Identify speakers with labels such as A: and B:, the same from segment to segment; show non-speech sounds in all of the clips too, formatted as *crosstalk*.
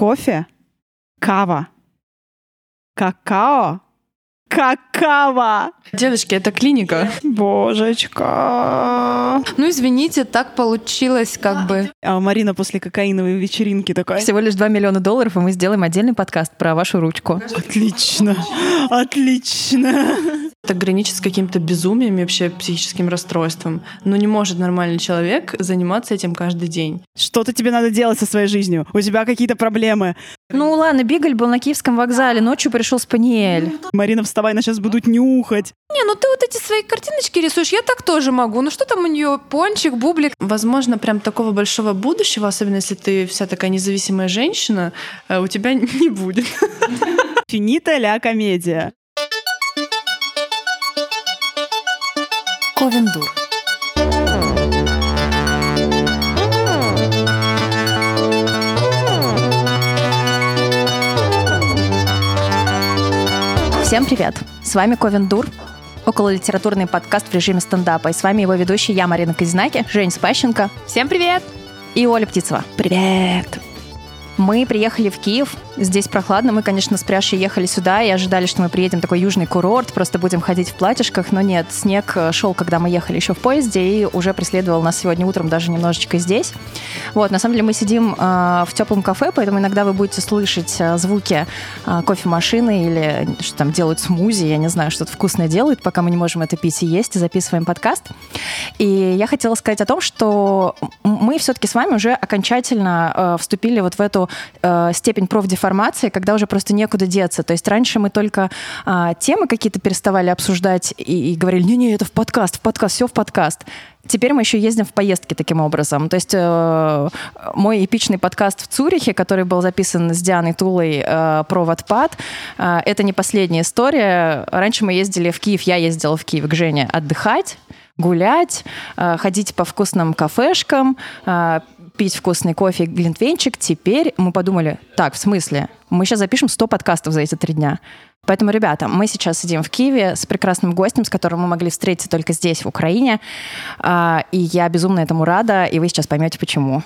A: Кофе, кава, какао, какао.
B: Девочки, это клиника.
A: Божечка.
C: Ну, извините, так получилось как бы.
A: А Марина после кокаиновой вечеринки такая.
B: Всего лишь 2 миллиона долларов, и мы сделаем отдельный подкаст про вашу ручку.
A: Отлично, отлично.
B: Это граничит с каким-то безумием и вообще психическим расстройством. Но не может нормальный человек заниматься этим каждый день.
A: Что-то тебе надо делать со своей жизнью. У тебя какие-то проблемы.
B: Ну ладно, Бигль был на Киевском вокзале, ночью пришел Спаниель.
A: Марина, вставай, нас сейчас будут нюхать.
C: Не, ну ты вот эти свои картиночки рисуешь, я так тоже могу. Ну что там у нее пончик, бублик?
B: Возможно, прям такого большого будущего, особенно если ты вся такая независимая женщина, э, у тебя *laughs* не будет.
A: Финита ля комедия.
B: Ковендур. Всем привет! С вами Ковендур, около литературный подкаст в режиме стендапа. И с вами его ведущий я, Марина Казинаки, Жень Спащенко.
C: Всем привет!
B: И Оля Птицева.
A: Привет!
B: Мы приехали в Киев Здесь прохладно. Мы, конечно, с Пряшей ехали сюда и ожидали, что мы приедем такой южный курорт, просто будем ходить в платьишках, но нет, снег э, шел, когда мы ехали еще в поезде и уже преследовал нас сегодня утром даже немножечко здесь. Вот, на самом деле мы сидим э, в теплом кафе, поэтому иногда вы будете слышать э, звуки э, кофемашины или что там делают смузи, я не знаю, что-то вкусное делают, пока мы не можем это пить и есть, и записываем подкаст. И я хотела сказать о том, что мы все-таки с вами уже окончательно э, вступили вот в эту э, степень профдеформации информации, когда уже просто некуда деться. То есть раньше мы только а, темы какие-то переставали обсуждать и, и говорили, не-не, это в подкаст, в подкаст, все в подкаст. Теперь мы еще ездим в поездки таким образом. То есть э, мой эпичный подкаст в Цюрихе, который был записан с Дианой Тулой э, про Ватпад, э, это не последняя история. Раньше мы ездили в Киев, я ездила в Киев к Жене отдыхать, гулять, э, ходить по вкусным кафешкам, э, пить вкусный кофе, глинтвейнчик, теперь мы подумали, так, в смысле? Мы сейчас запишем 100 подкастов за эти три дня. Поэтому, ребята, мы сейчас сидим в Киеве с прекрасным гостем, с которым мы могли встретиться только здесь, в Украине. А, и я безумно этому рада, и вы сейчас поймете, почему.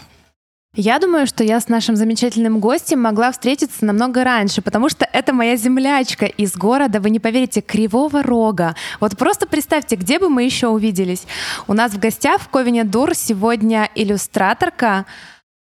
C: Я думаю, что я с нашим замечательным гостем могла встретиться намного раньше, потому что это моя землячка из города, вы не поверите, Кривого Рога. Вот просто представьте, где бы мы еще увиделись. У нас в гостях в Ковине Дур сегодня иллюстраторка,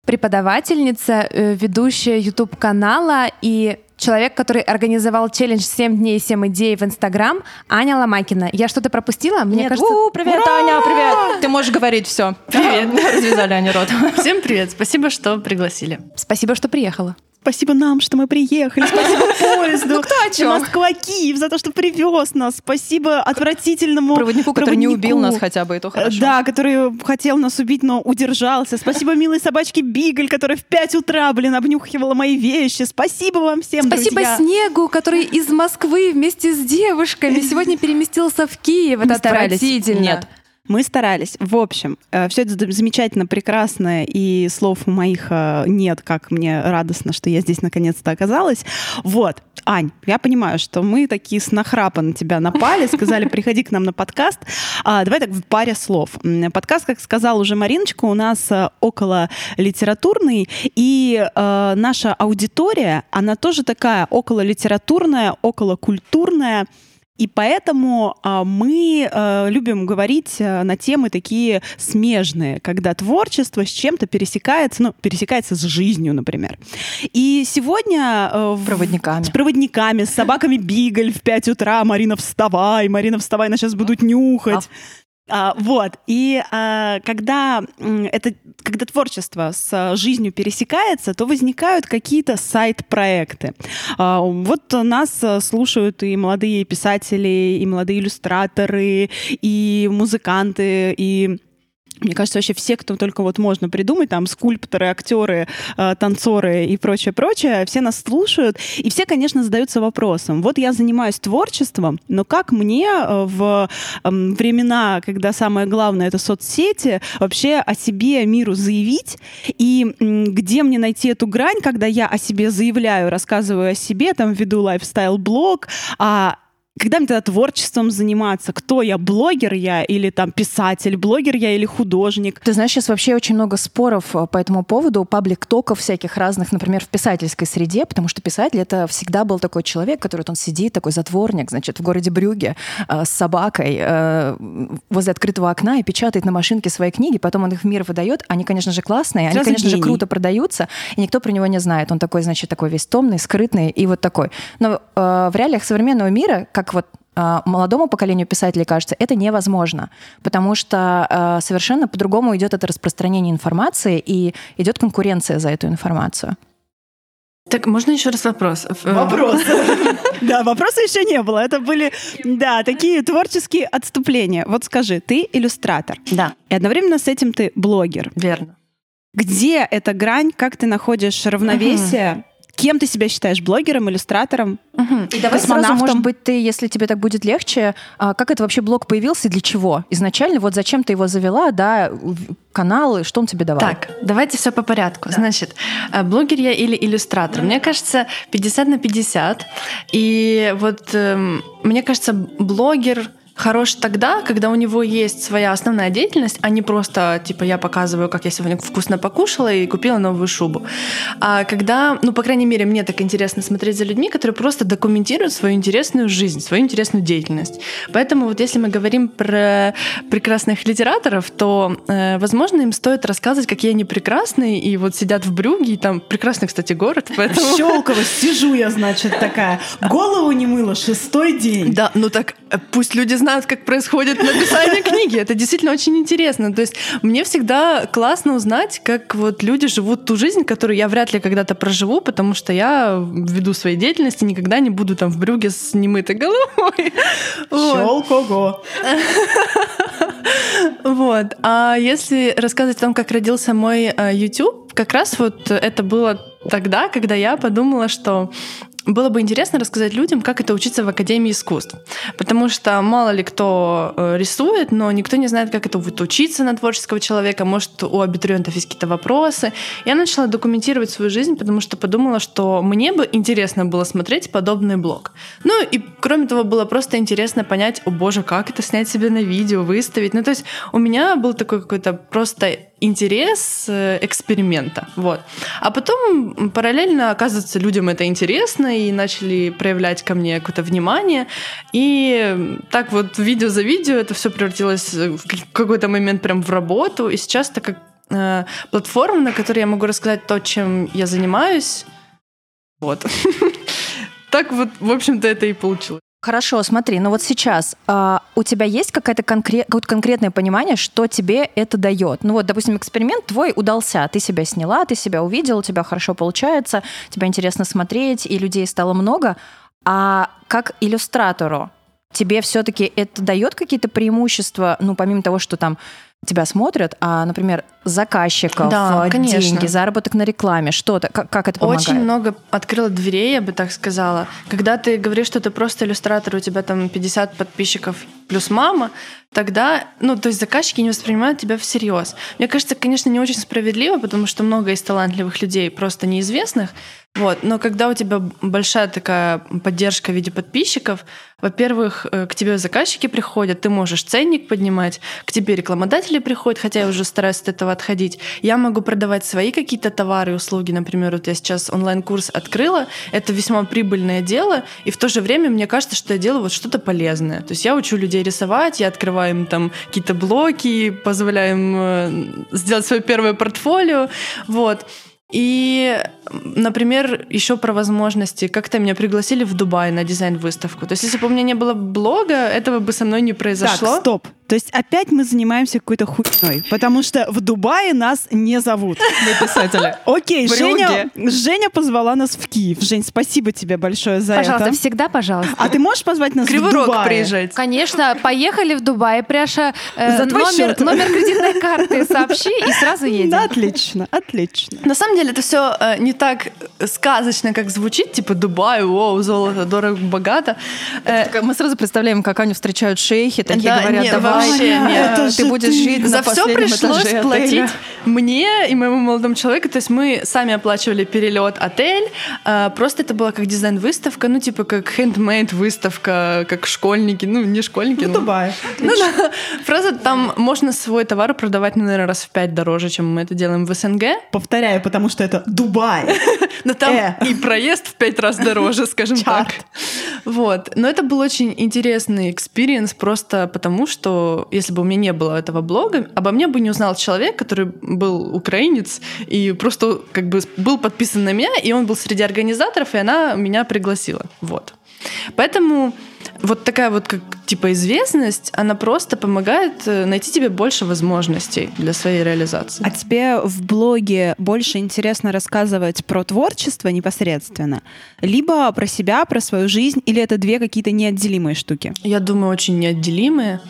C: преподавательница, э, ведущая YouTube-канала и человек, который организовал челлендж «7 дней, 7 идей» в Инстаграм, Аня Ломакина. Я что-то пропустила?
B: Мне Нет. кажется... У, привет, Ура! Аня, привет! Ты можешь говорить все. *laughs* Привет. Развязали Ане рот.
D: Всем привет. Спасибо, что пригласили.
C: Спасибо, что приехала.
A: Спасибо нам, что мы приехали. Спасибо *laughs* поезду.
C: Ну кто о чем?
A: Москва, Киев, за то, что привез нас. Спасибо отвратительному
B: проводнику, который не убил нас хотя бы, это хорошо.
A: Да, который хотел нас убить, но удержался. Спасибо милой собачке Бигль, которая в 5 утра, блин, обнюхивала мои вещи. Спасибо вам всем,
C: Спасибо
A: друзья.
C: Снегу, который из Москвы вместе с девушками *laughs* сегодня переместился в Киев. Это отвратительно.
B: Нет.
A: Мы старались. В общем, э, все это замечательно, прекрасно, и слов моих э, нет, как мне радостно, что я здесь наконец-то оказалась. Вот, Ань, я понимаю, что мы такие с нахрапа на тебя напали, сказали, приходи к нам на подкаст. А, давай так в паре слов. Подкаст, как сказала уже Мариночка, у нас э, около литературный, и э, наша аудитория, она тоже такая около литературная, около культурная. И поэтому а, мы а, любим говорить а, на темы такие смежные, когда творчество с чем-то пересекается, ну, пересекается с жизнью, например. И сегодня... А,
B: проводниками.
A: С проводниками, с собаками Бигль в 5 утра. Марина, вставай, Марина, вставай, нас сейчас будут нюхать. А, вот. И а, когда это, когда творчество с жизнью пересекается, то возникают какие-то сайт-проекты. А, вот нас слушают и молодые писатели, и молодые иллюстраторы, и музыканты, и мне кажется, вообще все, кто только вот можно придумать, там скульпторы, актеры, э, танцоры и прочее, прочее, все нас слушают, и все, конечно, задаются вопросом. Вот я занимаюсь творчеством, но как мне э, в эм, времена, когда самое главное это соцсети, вообще о себе миру заявить, и где мне найти эту грань, когда я о себе заявляю, рассказываю о себе, там веду лайфстайл-блог, а когда мне тогда творчеством заниматься? Кто я? Блогер я или там писатель? Блогер я или художник?
B: Ты знаешь, сейчас вообще очень много споров э, по этому поводу, паблик-токов всяких разных, например, в писательской среде, потому что писатель — это всегда был такой человек, который вот он сидит, такой затворник, значит, в городе Брюге э, с собакой э, возле открытого окна и печатает на машинке свои книги, потом он их в мир выдает. Они, конечно же, классные, они, конечно же, круто продаются, и никто про него не знает. Он такой, значит, такой весь томный, скрытный и вот такой. Но э, в реалиях современного мира, как вот э, молодому поколению писателей кажется, это невозможно, потому что э, совершенно по-другому идет это распространение информации и идет конкуренция за эту информацию.
D: Так, можно еще раз вопрос? Э,
A: Вопрос. *laughs* Да, вопроса еще не было. Это были, да, такие творческие отступления. Вот скажи, ты иллюстратор.
D: Да,
A: И одновременно с этим ты блогер.
D: верно.
A: Где эта грань? Как ты находишь равновесие? Кем ты себя считаешь? Блогером, иллюстратором?
B: И давай сразу, может быть, ты, если тебе так будет легче, а, как это вообще блог появился и для чего? Изначально, вот зачем ты его завела, да, каналы, что он тебе давал?
D: Так, давайте все по порядку. Значит, э, блогер я или иллюстратор? Мне кажется, 50 на 50. И вот эм, мне кажется, блогер хорош тогда, когда у него есть своя основная деятельность, а не просто, типа, я показываю, как я сегодня вкусно покушала и купила новую шубу. А когда, ну, по крайней мере, мне так интересно смотреть за людьми, которые просто документируют свою интересную жизнь, свою интересную деятельность. Поэтому вот если мы говорим про прекрасных литераторов, то, э, возможно, им стоит рассказывать, какие они прекрасные, и вот сидят в Брюге, и там прекрасный, кстати, город, *laughs* поэтому...
A: Щелково сижу я, значит, такая. Голову не мыла шестой день.
D: Да, ну так э, пусть люди знают, как происходит написание книги. Это действительно очень интересно. То есть мне всегда классно узнать, как вот люди живут ту жизнь, которую я вряд ли когда-то проживу, потому что я ввиду своей деятельности никогда не буду там в брюге с немытой головой.
A: Щелкого.
D: Вот. А если рассказывать о том, как родился мой э, YouTube, как раз вот это было тогда, когда я подумала, что было бы интересно рассказать людям, как это учиться в Академии искусств. Потому что мало ли кто э, рисует, но никто не знает, как это будет учиться на творческого человека. Может, у абитуриентов есть какие-то вопросы. Я начала документировать свою жизнь, потому что подумала, что мне бы интересно было смотреть подобный блог. Ну и кроме того, было просто интересно понять, о боже, как это снять себе на видео, выставить. Ну то есть у меня был такой какой-то просто интерес э, эксперимента. Вот. А потом параллельно, оказывается, людям это интересно и начали проявлять ко мне какое-то внимание. И так вот видео за видео это все превратилось в какой-то момент прям в работу. И сейчас так как э, платформа, на которой я могу рассказать то, чем я занимаюсь. Вот. *laughs* Так вот, в общем-то, это и получилось.
B: Хорошо, смотри, ну вот сейчас а, у тебя есть какая-то конкрет, какое-то конкретное понимание, что тебе это дает? Ну вот, допустим, эксперимент твой удался, ты себя сняла, ты себя увидел, у тебя хорошо получается, тебя интересно смотреть, и людей стало много. А как иллюстратору тебе все-таки это дает какие-то преимущества, ну помимо того, что там тебя смотрят, а, например, заказчиков,
D: Да, конечно.
B: деньги, заработок на рекламе, что-то, как, как это помогает?
D: Очень много открыло дверей, я бы так сказала. Когда ты говоришь, что ты просто иллюстратор, у тебя там 50 подписчиков плюс мама, тогда, ну, то есть заказчики не воспринимают тебя всерьез. Мне кажется, конечно, не очень справедливо, потому что много из талантливых людей просто неизвестных, вот. Но когда у тебя большая такая поддержка в виде подписчиков, во-первых, э, к тебе заказчики приходят, ты можешь ценник поднимать, к тебе рекламодатели приходят, хотя я уже стараюсь от этого отходить. Я могу продавать свои какие-то товары услуги. Например, вот я сейчас онлайн-курс открыла. Это весьма прибыльное дело, и в то же время мне кажется, что я делаю вот что-то полезное. То есть я учу людей рисовать, я открываю им там какие-то блоки, позволяю им э, сделать свое первое портфолио. Вот. И, например, еще про возможности. Как-то меня пригласили в Дубай на дизайн-выставку. То есть, если бы у меня не было блога, этого бы со мной не произошло.
A: Так, стоп. То есть опять мы занимаемся какой-то хуйней, потому что в Дубае нас не зовут.
E: Мы писатели.
A: Окей, Женя, Женя позвала нас в Киев. Жень, спасибо тебе большое за
C: Пожалуйста,
A: это.
C: всегда пожалуйста.
A: А ты можешь позвать нас
D: Кривой
A: в
D: Рог
A: Дубае?
D: приезжать.
C: Конечно, поехали в Дубай, Пряша, э,
A: За твой
C: номер,
A: счет.
C: номер кредитной карты сообщи и сразу *laughs* едем.
A: Да, отлично, отлично.
D: На самом деле это все не так сказочно, как звучит, типа Дубай, о, золото, дорого, богато.
B: Э, мы сразу представляем, как Аню встречают шейхи, такие да, говорят, не, давай,
D: вообще,
B: нет, ты будешь ты. жить
D: За
B: на
D: все пришлось
B: этаже
D: платить
B: отеля.
D: мне и моему молодому человеку, то есть мы сами оплачивали перелет, отель, а, просто это была как дизайн-выставка, ну типа как хендмейд выставка, как школьники, ну не школьники.
A: В
D: ну,
A: Дубае.
D: Ну да, просто там можно свой товар продавать, ну, наверное, раз в пять дороже, чем мы это делаем в СНГ.
A: Повторяю, потому что это Дубай.
D: Но там
A: Э.
D: и проезд в пять раз дороже, *laughs* скажем так. Вот. Но это был очень интересный experience просто потому, что если бы у меня не было этого блога, обо мне бы не узнал человек, который был украинец и просто как бы был подписан на меня, и он был среди организаторов, и она меня пригласила. Вот. Поэтому вот такая вот как типа известность, она просто помогает э, найти тебе больше возможностей для своей реализации.
A: А тебе в блоге больше интересно рассказывать про творчество непосредственно, либо про себя, про свою жизнь, или это две какие-то неотделимые штуки?
D: Я думаю, очень неотделимые.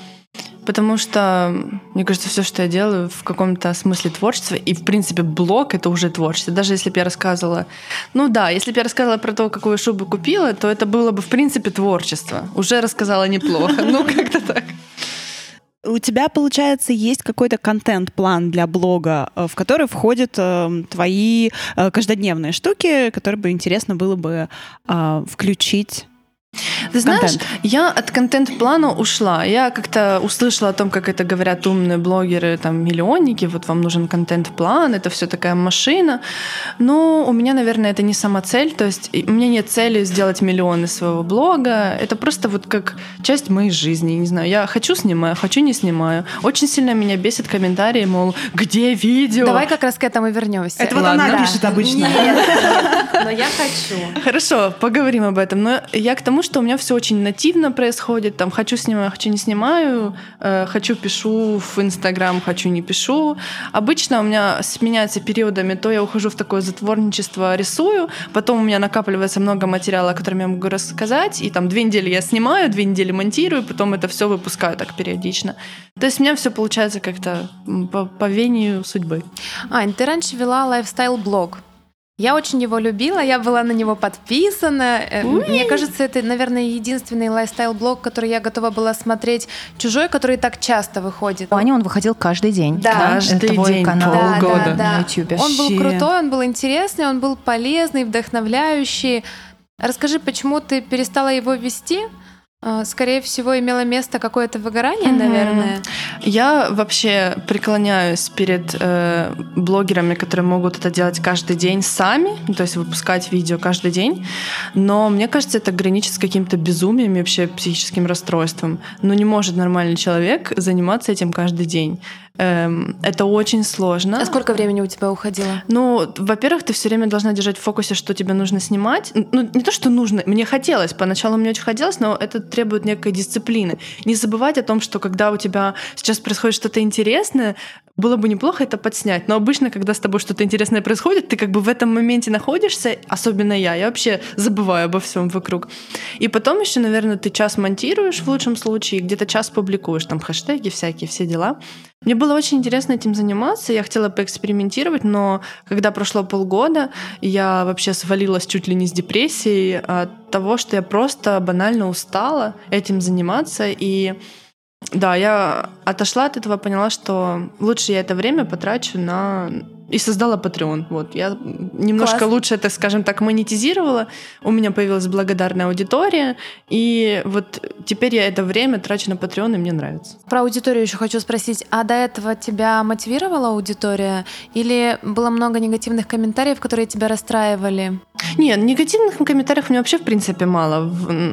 D: Потому что, мне кажется, все, что я делаю, в каком-то смысле творчество. И, в принципе, блог — это уже творчество. Даже если бы я рассказывала... Ну да, если бы я рассказывала про то, какую шубу купила, то это было бы, в принципе, творчество. Уже рассказала неплохо. *laughs* Ну, как-то так.
A: У тебя, получается, есть какой-то контент-план для блога, э, в который входят э, твои э, каждодневные штуки, которые бы интересно было бы э, включить
D: Ты знаешь,
A: контент.
D: я от контент-плана ушла. Я как-то услышала о том, как это говорят умные блогеры, там, миллионники, вот вам нужен контент-план, это все такая машина. Но у меня, наверное, это не сама цель, то есть у меня нет цели сделать миллионы своего блога, это просто вот как часть моей жизни, не знаю, я хочу снимаю, хочу не снимаю. Очень сильно меня бесит комментарии, мол, где видео?
C: Давай как раз к этому вернемся.
A: Это вот
D: Ладно.
A: она пишет обычно.
C: Но я хочу.
D: Хорошо, поговорим об этом. Но я к тому, что у меня все очень нативно происходит. Там хочу снимаю, хочу не снимаю, э, хочу пишу в Инстаграм, хочу не пишу. Обычно у меня сменяется периодами. То я ухожу в такое затворничество, рисую, потом у меня накапливается много материала, о котором я могу рассказать, и там две недели я снимаю, две недели монтирую, потом это все выпускаю так периодично. То есть у меня все получается как-то по, по вению судьбы.
C: Ань, ты раньше вела лайфстайл-блог. Я очень его любила, я была на него подписана. Э, Мне кажется, это, наверное, единственный лайфстайл-блог, который я готова была смотреть. Чужой, который так часто выходит.
B: У Ани он выходил каждый день.
C: Да.
D: Каждый
B: твой
D: день,
B: канал
C: Да,
D: полгода.
C: да, да.
B: на Ютубе.
C: Он был крутой, он был интересный, он был полезный, вдохновляющий. Расскажи, почему ты перестала его вести? А, Скорее всего, имело место какое-то выгорание,
D: Мгм.
C: наверное.
D: Я вообще преклоняюсь перед э, блогерами, которые могут это делать каждый день сами, ну, то есть выпускать видео каждый день. Но мне кажется, это граничит с каким-то безумием и вообще психическим расстройством. Но не может нормальный человек заниматься этим каждый день. Эм, это очень сложно.
C: А сколько времени у тебя уходило?
D: Ну, во-первых, ты все время должна держать в фокусе, что тебе нужно снимать. Ну, не то, что нужно, мне хотелось. Поначалу мне очень хотелось, но это требует некой дисциплины. Не забывать о том, что когда у тебя сейчас происходит что-то интересное, было бы неплохо это подснять. Но обычно, когда с тобой что-то интересное происходит, ты как бы в этом моменте находишься, особенно я, я вообще забываю обо всем вокруг. И потом еще, наверное, ты час монтируешь в лучшем случае, где-то час публикуешь, там хэштеги всякие, все дела. Мне было очень интересно этим заниматься, я хотела поэкспериментировать, но когда прошло полгода, я вообще свалилась чуть ли не с депрессией от того, что я просто банально устала этим заниматься, и да, я отошла от этого, поняла, что лучше я это время потрачу на и создала Patreon. Вот я немножко
C: Класс.
D: лучше это, скажем так, монетизировала. У меня появилась благодарная аудитория, и вот теперь я это время трачу на Patreon, и мне нравится.
C: Про аудиторию еще хочу спросить. А до этого тебя мотивировала аудитория? Или было много негативных комментариев, которые тебя расстраивали?
D: Нет, негативных комментариев у меня вообще, в принципе, мало,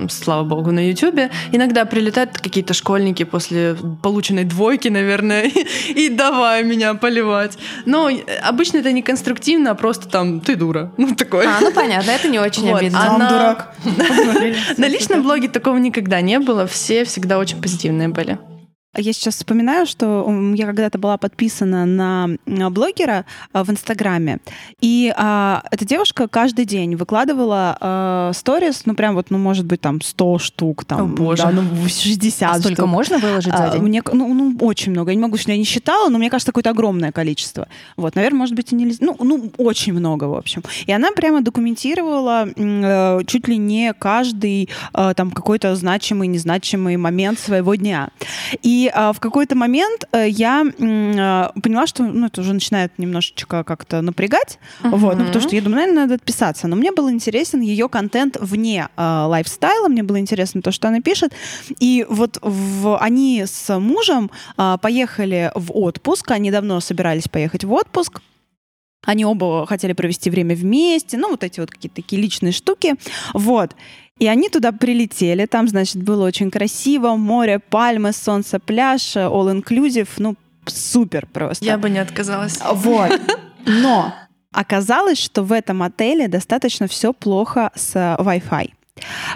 D: слава богу, на Ютубе. Иногда прилетают какие-то школьники после полученной двойки, наверное, *laughs* и давай меня поливать. Но э, обычно это не конструктивно, а просто там «ты дура». *laughs* Ну, такое.
C: А, ну понятно, это не очень
D: Вот,
C: обидно.
D: а на-
A: дурак. *laughs*
D: На личном блоге такого никогда не было, все всегда очень позитивные были.
A: Я сейчас вспоминаю, что я когда-то была подписана на блогера а, в Инстаграме, и а, эта девушка каждый день выкладывала а, сторис, ну прям вот, ну может быть там 100 штук, там,
B: О, боже.
A: Да, ну 60
B: А столько
A: штук.
B: можно выложить за
A: А,
B: день?
A: Мне, ну, ну, очень много. Я не могу, что я не считала, но мне кажется, какое-то огромное количество. Вот, наверное, может быть, и нельзя. Ну, ну, очень много, в общем. И она прямо документировала э, чуть ли не каждый э, там какой-то значимый, незначимый момент своего дня. И э, в какой-то момент э, я э, поняла, что ну, это уже начинает немножечко как-то напрягать. Вот, ну, потому что я думаю, наверное, надо отписаться. Но мне был интересен ее контент вне э, лайфстайла, мне было интересно то, что она пишет. И вот в, они с мужем а, поехали в отпуск, они давно собирались поехать в отпуск. Они оба хотели провести время вместе, ну, вот эти вот какие-то такие личные штуки. Вот. И они туда прилетели, там, значит, было очень красиво, море, пальмы, солнце, пляж, all inclusive, ну, супер просто.
D: Я бы не отказалась.
A: Вот. Но оказалось, что в этом отеле достаточно все плохо с э, Wi-Fi.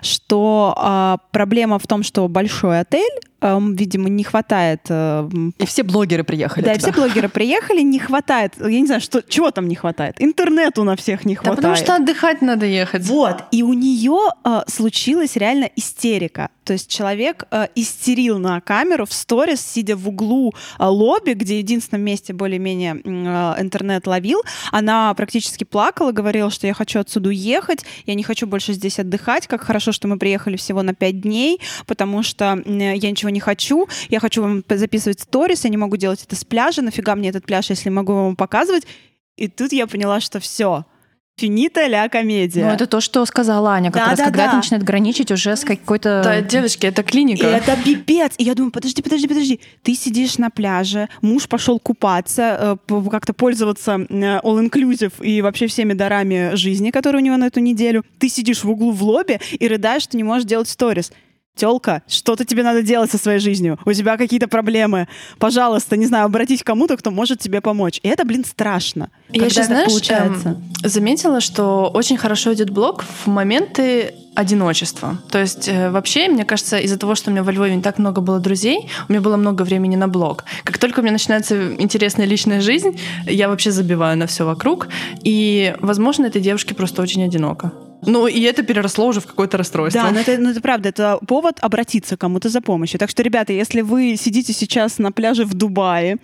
A: Что а, проблема в том, что большой отель, видимо, не хватает. э, м,
B: И все блогеры приехали
A: да, и
B: туда.
A: все блогеры приехали, не хватает. Я не знаю, что, чего там не хватает. Интернету на всех не
D: Да
A: хватает.
D: потому что отдыхать надо ехать.
A: Вот, и у нее э, случилась реально истерика. То есть человек э, истерил на камеру в сторис, сидя в углу э, лобби, где в единственном месте более-менее э, интернет ловил. Она практически плакала, говорила, что я хочу отсюда уехать, я не хочу больше здесь отдыхать, как хорошо, что мы приехали всего на пять дней, потому что я ничего не хочу, я хочу вам записывать сторис, я не могу делать это с пляжа, нафига мне этот пляж, если могу вам показывать. И тут я поняла, что все, финита ля комедия.
B: Ну, это то, что сказала Аня, как
A: Да,
B: раз,
A: да,
B: когда
A: да.
B: это начинает граничить уже с какой-то...
D: Да, девочки, это
A: И
D: клиника.
A: это пипец. И я думаю, подожди, подожди, подожди. Ты сидишь на пляже, муж пошел купаться, э, как-то пользоваться э, all-inclusive и вообще всеми дарами жизни, которые у него на эту неделю. Ты сидишь в углу в лобби и рыдаешь, что не можешь делать сторис. Телка, что-то тебе надо делать со своей жизнью. У тебя какие-то проблемы. Пожалуйста, не знаю, обратись к кому-то, кто может тебе помочь. И это, блин, страшно.
D: Я
A: так
D: знаешь,
A: получается.
D: эм, заметила, что очень хорошо идет блог в моменты одиночества. То есть э, вообще, мне кажется, из-за того, что у меня во Львове не так много было друзей, у меня было много времени на блог. Как только у меня начинается интересная личная жизнь, я вообще забиваю на все вокруг. И, возможно, этой девушке просто очень одиноко. Ну, и это переросло уже в какое-то расстройство.
A: Да, но это, ну, это правда, это повод обратиться кому-то за помощью. Так что, ребята, если вы сидите сейчас на пляже в Дубае,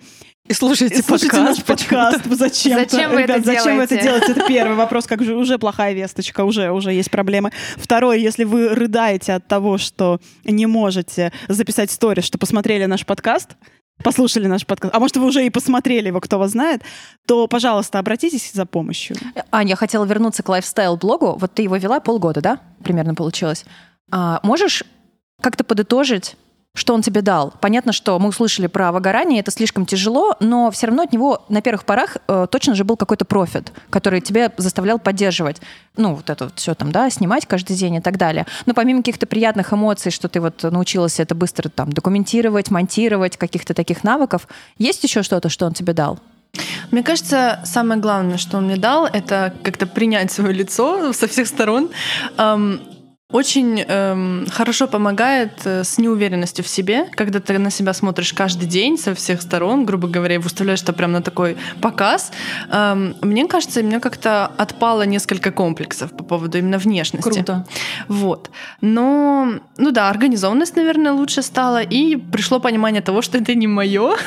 B: И слушайте,
A: и слушайте наш подкаст, зачем?
C: Зачем вы это
A: зачем вы это
C: делаете?
A: делаете? Это первый вопрос, как же уже плохая весточка, уже, уже есть проблемы. Второй, если вы рыдаете от того, что не можете записать сторис, что посмотрели наш подкаст, послушали наш подкаст, а может, вы уже и посмотрели его, кто вас знает, то, пожалуйста, обратитесь за помощью.
B: Аня, я хотела вернуться к лайфстайл-блогу. Вот ты его вела полгода, да? Примерно получилось. А, можешь как-то подытожить, что он тебе дал? Понятно, что мы услышали про выгорание, это слишком тяжело, но все равно от него на первых порах э, точно же был какой-то профит, который тебя заставлял поддерживать. Ну, вот это вот все там, да, снимать каждый день и так далее. Но помимо каких-то приятных эмоций, что ты вот научилась это быстро там документировать, монтировать, каких-то таких навыков, есть еще что-то, что он тебе дал?
D: Мне кажется, самое главное, что он мне дал, это как-то принять свое лицо со всех сторон. Очень эм, хорошо помогает э, с неуверенностью в себе, когда ты на себя смотришь каждый день со всех сторон, грубо говоря, и выставляешь это прям на такой показ. Эм, мне кажется, у меня как-то отпало несколько комплексов по поводу именно внешности.
B: Круто.
D: Вот. Но, ну да, организованность, наверное, лучше стала, и пришло понимание того, что это не мое. *laughs*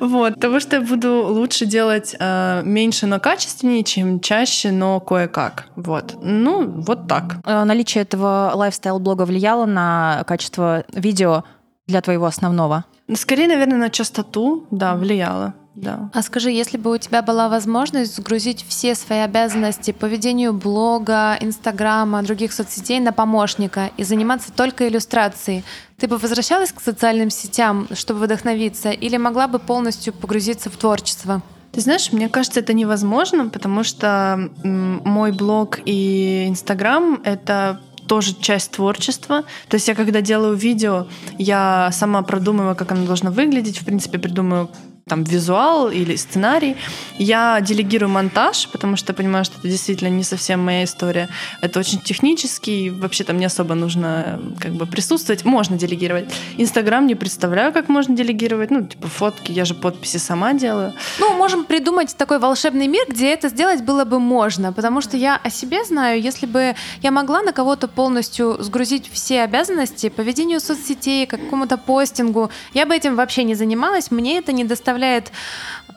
D: Вот, того, что я буду лучше делать э, меньше, но качественнее, чем чаще, но кое-как. Вот. Ну, вот так.
B: Э, Наличие этого лайфстайл-блога влияло на качество видео для твоего основного?
D: Скорее, наверное, на частоту, да, влияло. Да.
C: А скажи, если бы у тебя была возможность сгрузить все свои обязанности по ведению блога, инстаграма, других соцсетей на помощника и заниматься только иллюстрацией, ты бы возвращалась к социальным сетям, чтобы вдохновиться, или могла бы полностью погрузиться в творчество?
D: Ты знаешь, мне кажется, это невозможно, потому что мой блог и Инстаграм — это тоже часть творчества. То есть я когда делаю видео, я сама продумываю, как оно должно выглядеть, в принципе, придумаю, там визуал или сценарий. Я делегирую монтаж, потому что понимаю, что это действительно не совсем моя история. Это очень технический, вообще там не особо нужно как бы присутствовать. Можно делегировать. Инстаграм не представляю, как можно делегировать. Ну, типа фотки, я же подписи сама делаю.
C: Ну, можем придумать такой волшебный мир, где это сделать было бы можно, потому что я о себе знаю, если бы я могла на кого-то полностью сгрузить все обязанности по ведению соцсетей, какому-то постингу, я бы этим вообще не занималась, мне это не доставляет доставляет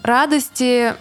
C: радости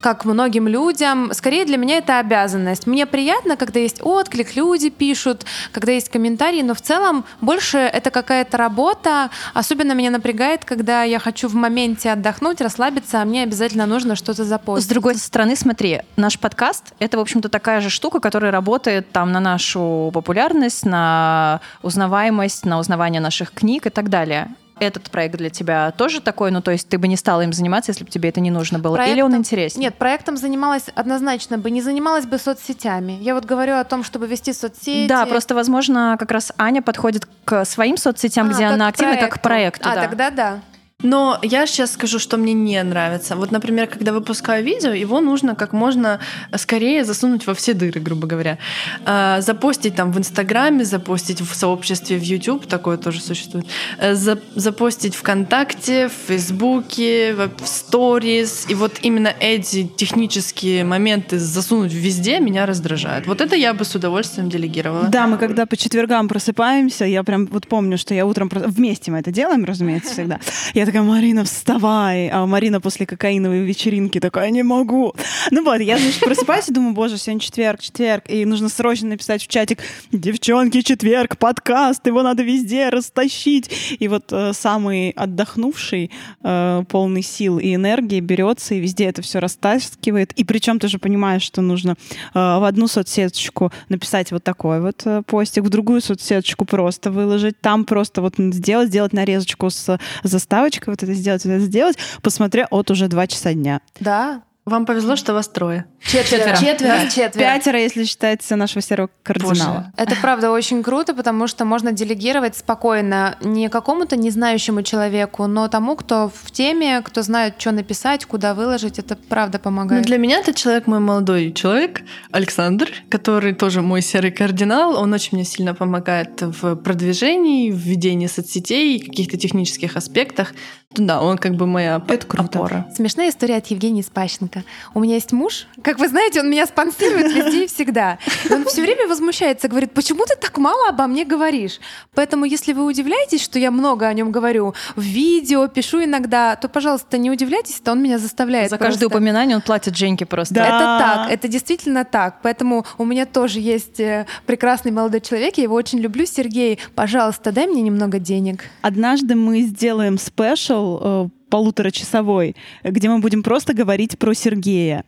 C: как многим людям. Скорее для меня это обязанность. Мне приятно, когда есть отклик, люди пишут, когда есть комментарии, но в целом больше это какая-то работа. Особенно меня напрягает, когда я хочу в моменте отдохнуть, расслабиться, а мне обязательно нужно что-то запостить.
B: С другой стороны, смотри, наш подкаст — это, в общем-то, такая же штука, которая работает там на нашу популярность, на узнаваемость, на узнавание наших книг и так далее этот проект для тебя тоже такой? Ну, то есть ты бы не стала им заниматься, если бы тебе это не нужно было? Проектом... Или он интересен?
C: Нет, проектом занималась однозначно бы. Не занималась бы соцсетями. Я вот говорю о том, чтобы вести соцсети.
B: Да, просто, возможно, как раз Аня подходит к своим соцсетям, а, где она активна, как к проекту.
C: А,
B: да.
C: тогда да.
D: Но я сейчас скажу, что мне не нравится. Вот, например, когда выпускаю видео, его нужно как можно скорее засунуть во все дыры, грубо говоря. А, запостить там в Инстаграме, запостить в сообществе в YouTube, такое тоже существует. Э, запостить ВКонтакте, в Фейсбуке, в Сторис. И вот именно эти технические моменты засунуть везде меня раздражают. Вот это я бы с удовольствием делегировала.
A: Да, мы когда по четвергам просыпаемся, я прям вот помню, что я утром... Вместе мы это делаем, разумеется, всегда. Я такая, Марина, вставай. А Марина после кокаиновой вечеринки такая, не могу. Ну вот, я, значит, просыпаюсь и думаю, боже, сегодня четверг, четверг, и нужно срочно написать в чатик, девчонки, четверг, подкаст, его надо везде растащить. И вот э, самый отдохнувший, э, полный сил и энергии берется и везде это все растаскивает. И причем ты же понимаешь, что нужно э, в одну соцсеточку написать вот такой вот э, постик, в другую соцсеточку просто выложить, там просто вот сделать, сделать нарезочку с заставочкой, вот это сделать, вот это сделать, посмотря от уже два часа дня.
C: Да,
D: вам повезло, что вас трое.
C: Четверо. Четверо. Четверо.
A: Пятеро, если считается нашего серого кардинала. Боже.
C: Это правда очень круто, потому что можно делегировать спокойно не какому-то незнающему человеку, но тому, кто в теме, кто знает, что написать, куда выложить. Это правда помогает.
D: Ну, для меня этот человек мой молодой человек, Александр, который тоже мой серый кардинал. Он очень мне сильно помогает в продвижении, в ведении соцсетей, каких-то технических аспектах. Да, он как бы моя Это круто. опора.
C: Смешная история от Евгении Спащенко. У меня есть муж, как вы знаете, он меня спонсирует везде и всегда. И он все время возмущается, говорит, почему ты так мало обо мне говоришь? Поэтому, если вы удивляетесь, что я много о нем говорю, в видео пишу иногда, то, пожалуйста, не удивляйтесь, это он меня заставляет.
B: За каждое упоминание он платит Женьке просто.
C: Да. Это так, это действительно так. Поэтому у меня тоже есть э, прекрасный молодой человек, я его очень люблю, Сергей. Пожалуйста, дай мне немного денег.
A: Однажды мы сделаем спешл цикл э, полуторачасовой, где мы будем просто говорить про Сергея.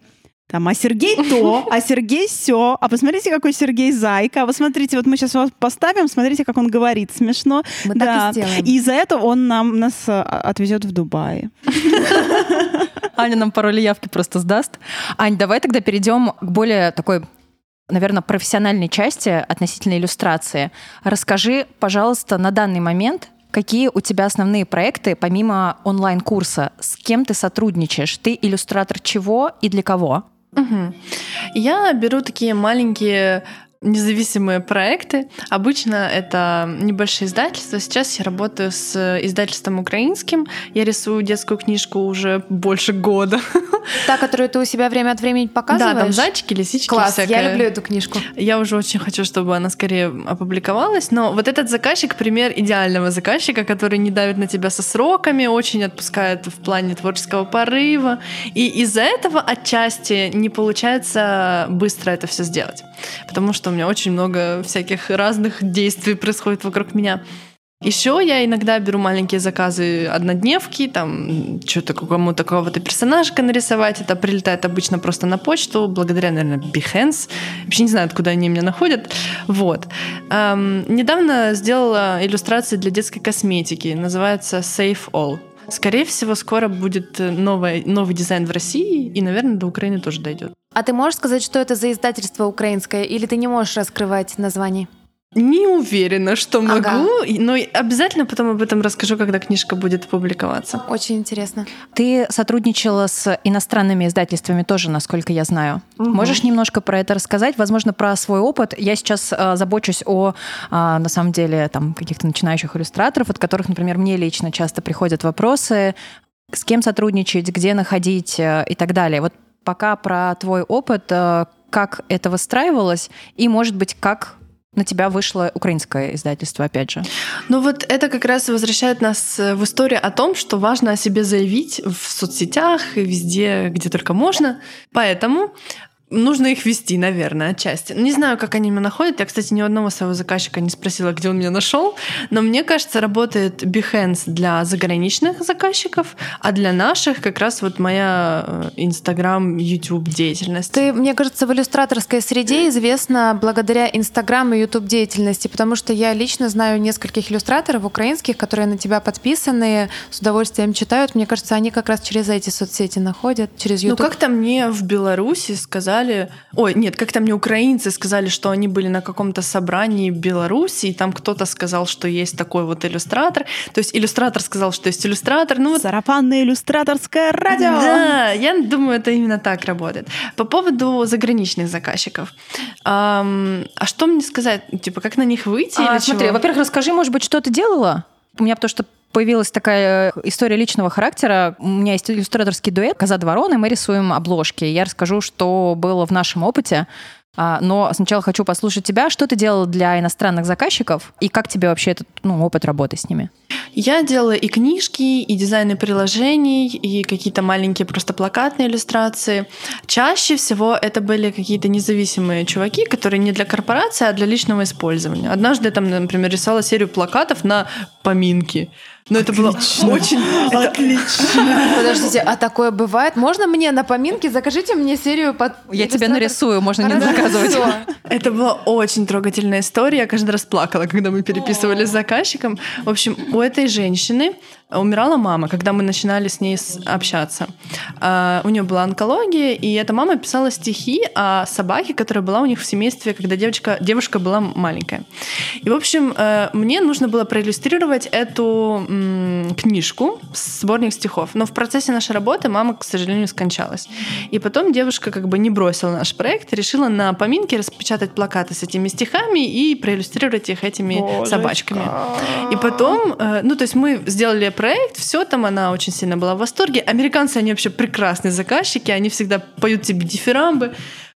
A: Там, а Сергей то, а Сергей все. А посмотрите, какой Сергей зайка. А вы смотрите, вот мы сейчас вас поставим, смотрите, как он говорит. Смешно.
C: Мы
A: да.
C: так и сделаем.
A: И за это он нам, нас э, отвезет в Дубай. *laughs*
B: Аня нам пароли явки просто сдаст. Ань, давай тогда перейдем к более такой наверное, профессиональной части относительно иллюстрации. Расскажи, пожалуйста, на данный момент, Какие у тебя основные проекты помимо онлайн-курса? С кем ты сотрудничаешь? Ты иллюстратор чего и для кого?
D: Угу. Я беру такие маленькие независимые проекты. Обычно это небольшие издательства. Сейчас я работаю с издательством украинским. Я рисую детскую книжку уже больше года.
C: Та, которую ты у себя время от времени показываешь?
D: Да, там зайчики, лисички.
C: Класс,
D: всякое.
C: я люблю эту книжку.
D: Я уже очень хочу, чтобы она скорее опубликовалась. Но вот этот заказчик — пример идеального заказчика, который не давит на тебя со сроками, очень отпускает в плане творческого порыва. И из-за этого отчасти не получается быстро это все сделать. Потому что меня очень много всяких разных действий происходит вокруг меня. Еще я иногда беру маленькие заказы однодневки, там что-то кому-то какого-то персонажика нарисовать. Это прилетает обычно просто на почту, благодаря, наверное, Behance. Вообще не знаю, откуда они меня находят. Вот. Эм, недавно сделала иллюстрации для детской косметики. Называется Save All. Скорее всего, скоро будет новый, новый дизайн в России, и, наверное, до Украины тоже дойдет.
C: А ты можешь сказать, что это за издательство украинское, или ты не можешь раскрывать название?
D: Не уверена, что могу,
C: Ага.
D: но обязательно потом об этом расскажу, когда книжка будет публиковаться.
C: Очень интересно.
B: Ты сотрудничала с иностранными издательствами тоже, насколько я знаю. Можешь немножко про это рассказать? Возможно, про свой опыт. Я сейчас э, забочусь о, а, на самом деле, там каких-то начинающих иллюстраторов, от которых, например, мне лично часто приходят вопросы, с кем сотрудничать, где находить э, и так далее. Вот пока про твой опыт, э, как это выстраивалось, и, может быть, как на тебя вышло украинское издательство, опять же.
D: Ну вот это как раз возвращает нас э, в историю о том, что важно о себе заявить в соцсетях и везде, где только можно. Поэтому нужно их вести, наверное, отчасти. Не знаю, как они меня находят. Я, кстати, ни у одного своего заказчика не спросила, где он меня нашел. Но мне кажется, работает Behance для заграничных заказчиков, а для наших как раз вот моя э, Инстаграм, YouTube деятельность.
C: Ты, мне кажется, в иллюстраторской среде известна благодаря Инстаграм и Ютуб деятельности, потому что я лично знаю нескольких иллюстраторов украинских, которые на тебя подписаны, с удовольствием читают. Мне кажется, они как раз через эти соцсети находят, через
D: Ну,
C: Ютуб.
D: как-то мне в Беларуси сказали... Ой, нет, как-то мне украинцы сказали, что они были на каком-то собрании в Беларуси, и там кто-то сказал, что есть такой вот иллюстратор. То есть иллюстратор сказал, что есть иллюстратор. Ну, вот
A: Сарафанное иллюстраторское радио.
D: Да, я думаю, это именно так работает. По поводу заграничных заказчиков. Ам, а что мне сказать? Типа, как на них выйти
B: А,
D: или
B: смотри,
D: чего?
B: во-первых, расскажи, может быть, что ты делала? У меня потому что появилась такая э, история личного характера. У меня есть иллюстраторский дуэт «Коза Дворон», и мы рисуем обложки. Я расскажу, что было в нашем опыте. А, Но сначала хочу послушать тебя. Что ты делала для иностранных заказчиков? И как тебе вообще этот ну, опыт работы с ними?
D: Я делала и книжки, и дизайны приложений, и какие-то маленькие просто плакатные иллюстрации. Чаще всего это были какие-то независимые чуваки, которые не для корпорации, а для личного использования. Однажды я там, например, рисовала серию плакатов на поминки. Но это было очень... *laughs* это-
C: Подождите, а такое бывает? Можно мне на поминки? Закажите мне серию под...
B: Я
C: иллюстратор-
B: нарисую, можно не заказывать.
D: Это была очень трогательная история. Я каждый раз плакала, когда мы переписывали с заказчиком. В общем, у этой женщины умирала мама, когда мы начинали с ней общаться. А, У нее была онкология, и эта мама писала стихи о собаке, которая была у них в семействе, когда девочка, девушка была маленькая. И, в общем, э, мне нужно было проиллюстрировать эту книжку, сборник стихов. Но в процессе нашей работы мама, к сожалению, скончалась. И потом девушка как бы не бросила наш проект, решила на поминке распечатать плакаты с этими стихами и проиллюстрировать их этими собачками. И потом, э, ну, то есть мы сделали проект, все там, она очень сильно была в восторге. Американцы, они вообще прекрасные заказчики, они всегда поют тебе дифирамбы,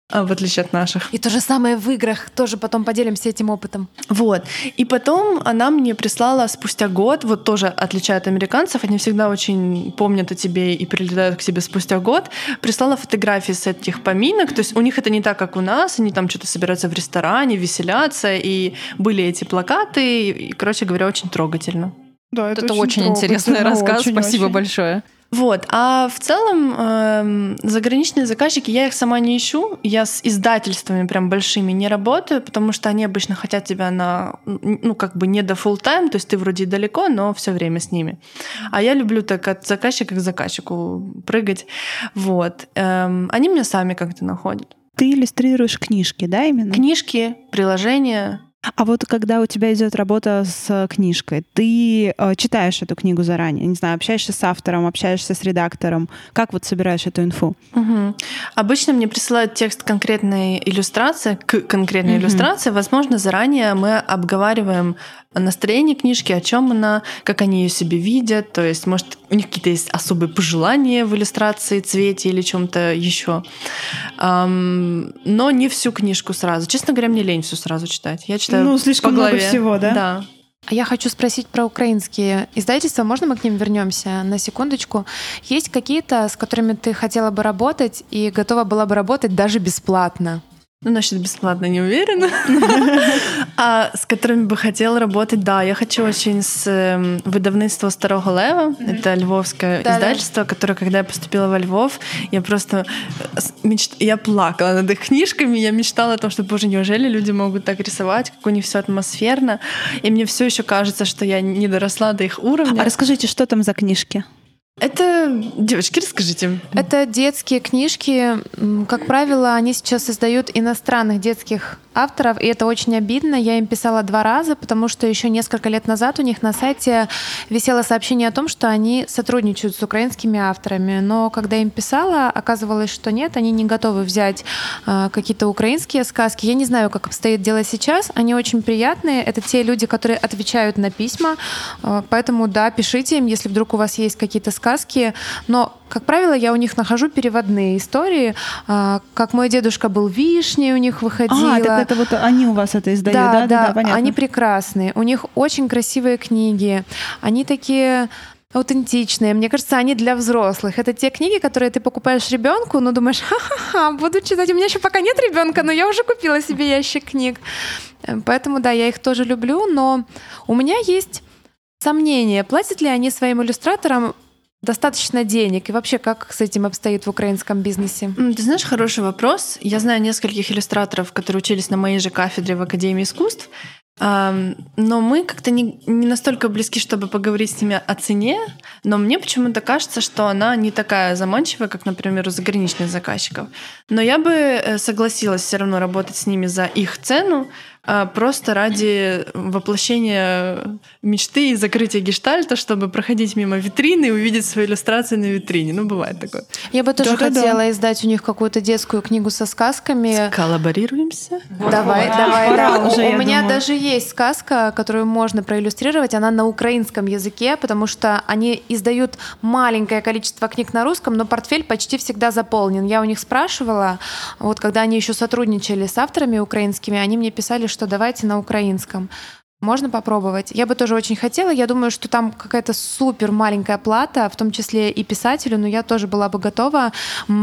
D: а, в отличие от наших.
C: И то же самое в играх. Тоже потом поделимся этим опытом.
D: Вот. И потом она мне прислала спустя год, вот тоже отличие от американцев, они всегда очень помнят о тебе и прилетают к тебе спустя год, прислала фотографии с этих поминок, то есть у них это не так, как у нас, они там что-то собираются в ресторане, веселятся, и были эти плакаты, и, короче говоря, очень трогательно.
A: Да,
B: Это очень интересный *laughs*
A: трогательно,
B: рассказ.
A: очень,
B: Спасибо
A: очень.
B: большое.
D: Вот. А в целом эм, заграничные заказчики, я их сама не ищу. Я с издательствами прям большими не работаю, потому что они обычно хотят тебя на, ну, как бы не до full time, то есть ты вроде и далеко, но все время с ними. А я люблю так от заказчика к заказчику прыгать. Вот. Эм, они меня сами как-то находят.
A: Ты иллюстрируешь книжки, да, именно?
D: Книжки, приложения.
A: А вот когда у тебя идет работа с книжкой, ты э, читаешь эту книгу заранее, не знаю, общаешься с автором, общаешься с редактором, как вот собираешь эту инфу?
D: Мгм. Обычно мне присылают текст конкретной иллюстрации, к конкретной
A: Мгм.
D: иллюстрации. Возможно, заранее мы обговариваем настроение книжки, о чем она, как они ее себе видят. То есть, может, у них какие-то есть особые пожелания в иллюстрации, цвете или чем-то еще. Но не всю книжку сразу. Честно говоря, мне лень все сразу читать. Я читаю
A: Ну, слишком
D: по
A: много
D: главе.
A: всего, да?
D: Да.
C: А я хочу спросить про украинские издательства. Можно мы к ним вернемся на секундочку? Есть какие-то, с которыми ты хотела бы работать и готова была бы работать даже бесплатно?
D: Ну, насчет бесплатно не уверена. *laughs* А с которыми бы хотела работать, да, я хочу очень с эм, видавництва Старого Лева. Это львовское издательство, которое, когда я поступила во Львов, я просто э, я плакала над их книжками, я мечтала о том, что, боже, неужели люди могут так рисовать, как у них все атмосферно. И мне все еще кажется, что я не доросла до их уровня.
A: А расскажите, что там за книжки?
D: Это, девочки, расскажите.
C: Это детские книжки. Как правило, они сейчас издают иностранных детских авторов, и это очень обидно. Я им писала два раза, потому что еще несколько лет назад у них на сайте висело сообщение о том, что они сотрудничают с украинскими авторами. Но когда им писала, оказывалось, что нет, они не готовы взять э, какие-то украинские сказки. Я не знаю, как обстоит дело сейчас. Они очень приятные. Это те люди, которые отвечают на письма. Э, поэтому, да, пишите им, если вдруг у вас есть какие-то сказки. Но как правило, я у них нахожу переводные истории, а, как мой дедушка был вишней, у них выходила.
A: А, так это вот они у вас это издают,
C: да?
A: Да,
C: да,
A: да, понятно.
C: Они прекрасные, у них очень красивые книги, они такие аутентичные. Мне кажется, они для взрослых. Это те книги, которые ты покупаешь ребенку, но думаешь, ха-ха-ха, буду читать. У меня еще пока нет ребенка, но я уже купила себе ящик книг. Э, поэтому, да, я их тоже люблю, но у меня есть сомнения, платят ли они своим иллюстраторам достаточно денег? И вообще, как с этим обстоит в украинском бизнесе?
D: Ты знаешь, хороший вопрос. Я знаю нескольких иллюстраторов, которые учились на моей же кафедре в Академии искусств. Но мы как-то не, не настолько близки, чтобы поговорить с ними о цене, но мне почему-то кажется, что она не такая заманчивая, как, например, у заграничных заказчиков. Но я бы э, согласилась все равно работать с ними за их цену, а, просто ради воплощения мечты и закрытия гештальта, чтобы проходить мимо витрины и увидеть свои иллюстрации на витрине. Ну, бывает такое.
C: Я бы тоже да, хотела да. издать у них какую-то детскую книгу со сказками.
D: Коллаборируемся?
C: Давай, да, давай, да. У меня даже есть сказка, которую можно проиллюстрировать. Она на украинском языке, потому что они издают маленькое количество книг на русском, но портфель почти всегда заполнен. Я у них спрашивала, вот когда они еще сотрудничали с авторами украинскими, они мне писали, что давайте на украинском. Можно попробовать. Я бы тоже очень хотела. Я думаю, что там какая-то супер маленькая плата, в том числе и писателю, но я тоже была бы готова,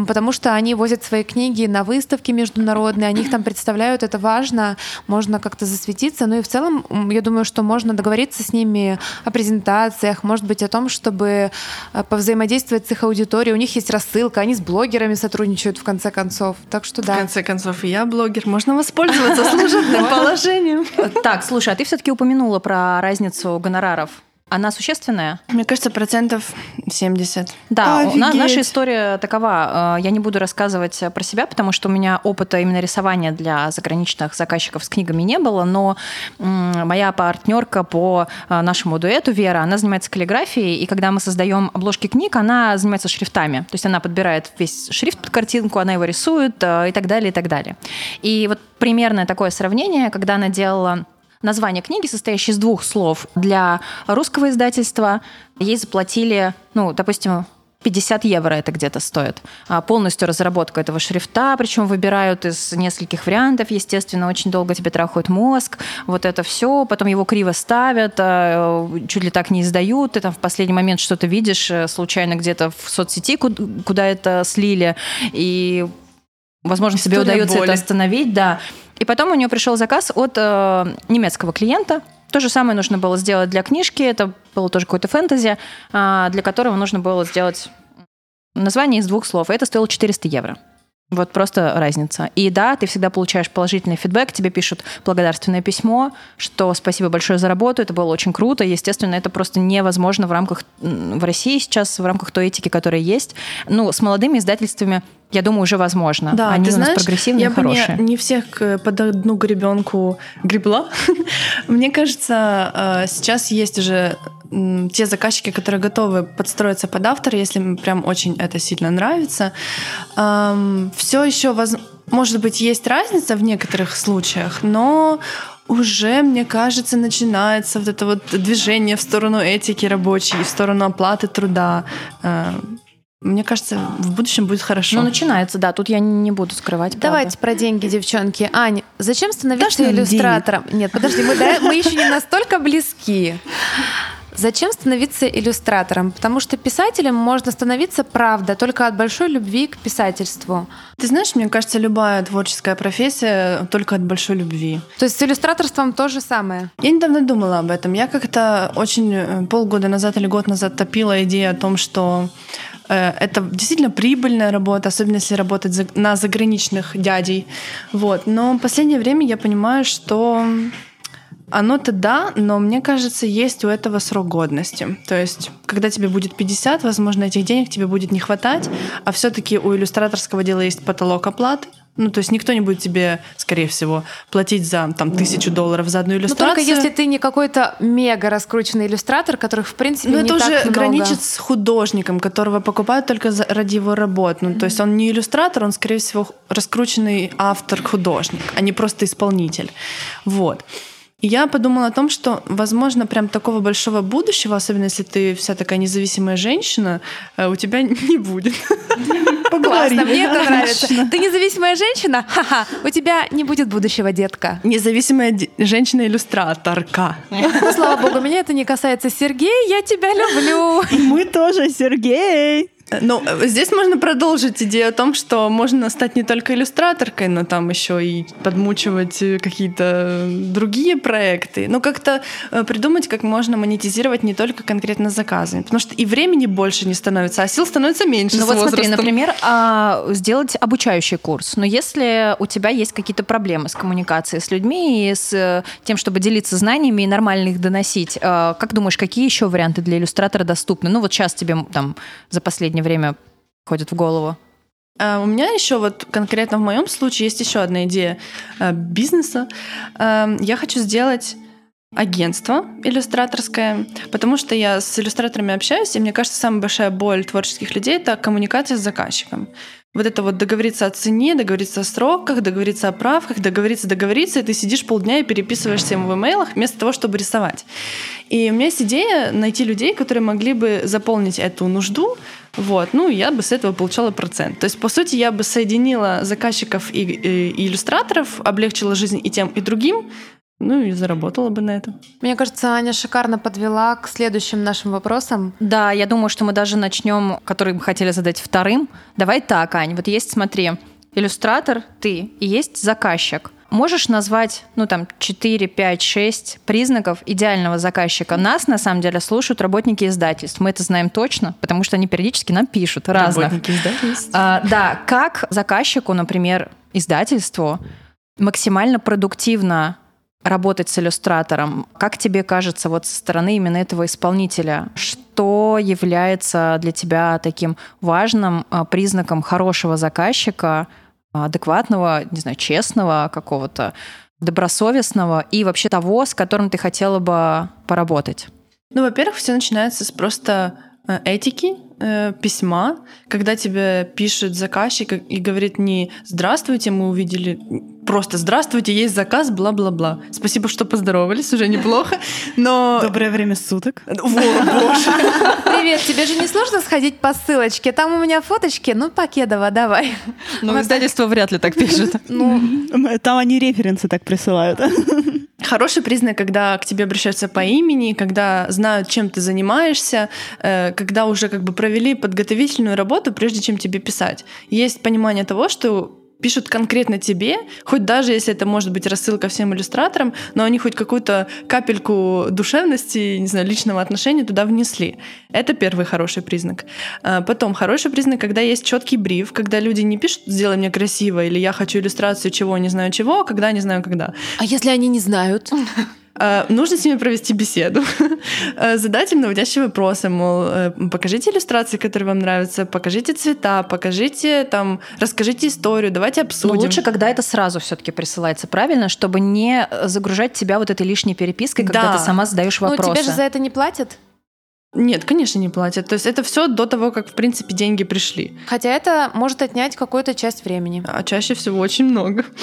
C: потому что они возят свои книги на выставки международные, они их там представляют, это важно, можно как-то засветиться. Ну и в целом, я думаю, что можно договориться с ними о презентациях, может быть, о том, чтобы э, повзаимодействовать с их аудиторией. У них есть рассылка, они с блогерами сотрудничают в конце концов. Так что да.
D: В конце концов, и я блогер. Можно воспользоваться служебным *laughs* положением.
B: Так, слушай, а ты все-таки упомянула про разницу гонораров. Она существенная?
D: Мне кажется, процентов 70.
B: Да, Офигеть. наша история такова. Э, я не буду рассказывать про себя, потому что у меня опыта именно рисования для заграничных заказчиков с книгами не было, но моя партнерка по э, нашему дуэту, Вера, она занимается каллиграфией, и когда мы создаем обложки книг, она занимается шрифтами. То есть она подбирает весь шрифт под картинку, она его рисует э, и так далее, и так далее. И вот примерное такое сравнение, когда она делала название книги, состоящее из двух слов. Для русского издательства ей заплатили, ну, допустим, 50 евро это где-то стоит. А полностью разработка этого шрифта, причем выбирают из нескольких вариантов, естественно, очень долго тебе трахают мозг, вот это все, потом его криво ставят, а, чуть ли так не издают, ты там в последний момент что-то видишь э, случайно где-то в соцсети, куда это слили, и возможно, История тебе удается боли. это остановить, да. И потом у нее пришел заказ от э, немецкого клиента. То же самое нужно было сделать для книжки. Это было тоже какое-то фэнтези, э, для которого нужно было сделать название из двух слов. Это стоило 400 евро. Вот просто разница. И да, ты всегда получаешь положительный фидбэк, тебе пишут благодарственное письмо, что спасибо большое за работу, это было очень круто. Естественно, это просто невозможно в рамках в России сейчас, в рамках той этики, которая есть. Ну, с молодыми издательствами я думаю, уже возможно.
D: Да,
B: Они
D: ты
B: у
D: знаешь,
B: нас прогрессивные,
D: я
B: хорошие.
D: бы не, не всех под одну гребенку гребла. *laughs* Мне кажется, э, сейчас есть уже те заказчики, которые готовы подстроиться под автора, если им прям очень это сильно нравится. Все еще, может быть, есть разница в некоторых случаях, но уже, мне кажется, начинается вот это вот движение в сторону этики рабочей, в сторону оплаты труда. Мне кажется, в будущем будет хорошо.
B: Ну, начинается, да. Тут я не буду скрывать.
C: Давайте
B: правда.
C: про деньги, девчонки. Ань, зачем становиться иллюстратором? Денег? Нет, подожди, мы, да, мы еще не настолько близки. Зачем становиться иллюстратором? Потому что писателем можно становиться, правда, только от большой любви к писательству.
D: Ты знаешь, мне кажется, любая творческая профессия только от большой любви.
C: То есть с иллюстраторством то же самое?
D: Я недавно думала об этом. Я как-то очень э, полгода назад или год назад топила идею о том, что это действительно прибыльная работа, особенно если работать на заграничных дядей. Вот. Но в последнее время я понимаю, что Оно-то да, но мне кажется, есть у этого срок годности. То есть, когда тебе будет 50, возможно, этих денег тебе будет не хватать, а все таки у иллюстраторского дела есть потолок оплаты, ну, то есть никто не будет тебе, скорее всего, платить за там тысячу долларов за одну иллюстрацию.
C: Ну, только если ты не какой-то мега раскрученный иллюстратор, которых, в принципе,
D: Ну,
C: не
D: это
C: так
D: уже
C: много.
D: граничит с художником, которого покупают только за- ради его работ. Ну, то есть он не иллюстратор, он, скорее всего, раскрученный автор-художник, а не просто исполнитель. Вот. И я подумала о том, что, возможно, прям такого большого будущего, особенно если ты вся такая независимая женщина, э, у тебя *laughs* не будет.
C: Классно, мне это нравится. Ты независимая женщина? Ха-ха, у тебя не будет будущего, детка.
D: Независимая женщина-иллюстраторка.
C: Ну, слава богу, меня это не касается. Сергей, я тебя люблю.
A: И мы тоже, Сергей.
D: Ну, э, здесь можно продолжить идею о том, что можно стать не только иллюстраторкой, но там еще и подмучивать э, какие-то другие проекты. Ну, как-то э, придумать, как можно монетизировать не только конкретно заказами. Потому что и времени больше не становится, а сил становится меньше
B: Ну вот смотри,
D: возрастом.
B: например, а, сделать обучающий курс. Но если у тебя есть какие-то проблемы с коммуникацией с людьми и с э, тем, чтобы делиться знаниями и нормально их доносить, э, как думаешь, какие еще варианты для иллюстратора доступны? Ну вот сейчас тебе там за последнее время ходит в голову.
D: А у меня еще вот конкретно в моем случае есть еще одна идея э, бизнеса. Эм, Я хочу сделать агентство иллюстраторское, потому что я с иллюстраторами общаюсь, и мне кажется, самая большая боль творческих людей — это коммуникация с заказчиком. Вот это вот договориться о цене, договориться о сроках, договориться о правках, договориться, договориться, и ты сидишь полдня и переписываешься им в имейлах вместо того, чтобы рисовать. И у меня есть идея найти людей, которые могли бы заполнить эту нужду, вот, ну, я бы с этого получала процент. То есть, по сути, я бы соединила заказчиков и, и- и иллюстраторов, облегчила жизнь и тем, и другим, ну, и заработала бы на этом.
C: Мне кажется, Аня шикарно подвела к следующим нашим вопросам.
B: Да, я думаю, что мы даже начнем, который мы хотели задать вторым. Давай так, Ань, вот есть, смотри, иллюстратор ты и есть заказчик. Можешь назвать, ну там, 4, 5, 6 признаков идеального заказчика? Нас, на самом деле, слушают работники издательств. Мы это знаем точно, потому что они периодически нам пишут разных.
D: Работники издательств.
B: А, да, как заказчику, например, издательству максимально продуктивно работать с иллюстратором? Как тебе кажется вот со стороны именно этого исполнителя? Что является для тебя таким важным а, признаком хорошего заказчика, а, адекватного, не знаю, честного какого-то, добросовестного и вообще того, с которым ты хотела бы поработать?
D: Ну, во-первых, все начинается с просто э, этики, э, письма, когда тебе пишет заказчик и говорит не «Здравствуйте, мы увидели...» Просто «Здравствуйте, есть заказ, бла-бла-бла». Спасибо, что поздоровались, уже неплохо, но...
A: Доброе время суток.
D: Во, боже.
C: Привет, тебе же не сложно сходить по ссылочке? Там у меня фоточки, ну, Покедова, давай.
B: Ну, издательство вряд ли так пишет.
C: Ну,
A: Там они референсы так присылают.
D: Хороший признак, когда к тебе обращаются по имени, когда знают, чем ты занимаешься, э, когда уже как бы провели подготовительную работу, прежде чем тебе писать. Есть понимание того, что пишут конкретно тебе, хоть даже если это может быть рассылка всем иллюстраторам, но они хоть какую-то капельку душевности, не знаю, личного отношения туда внесли. Это первый хороший признак. А Потом хороший признак, когда есть четкий бриф, когда люди не пишут «сделай мне красиво» или «я хочу иллюстрацию чего, не знаю чего», а когда не знаю когда.
C: а если они не знают? *laughs*
D: Э, Нужно с ними провести беседу, *laughs* Э, задать им наводящие вопросы, мол, э, покажите иллюстрации, которые вам нравятся, покажите цвета, покажите там, расскажите историю, давайте
B: Но
D: обсудим.
B: лучше, когда это сразу все-таки присылается, правильно, чтобы не загружать тебя вот этой лишней перепиской, когда
D: Да.
B: ты сама задаешь
C: Ну,
B: вопросы.
C: тебе же за это не платят?
D: Нет, конечно, не платят. То есть это все до того, как, в принципе, деньги пришли.
C: Хотя это может отнять какую-то часть времени.
D: А чаще всего очень много. *laughs*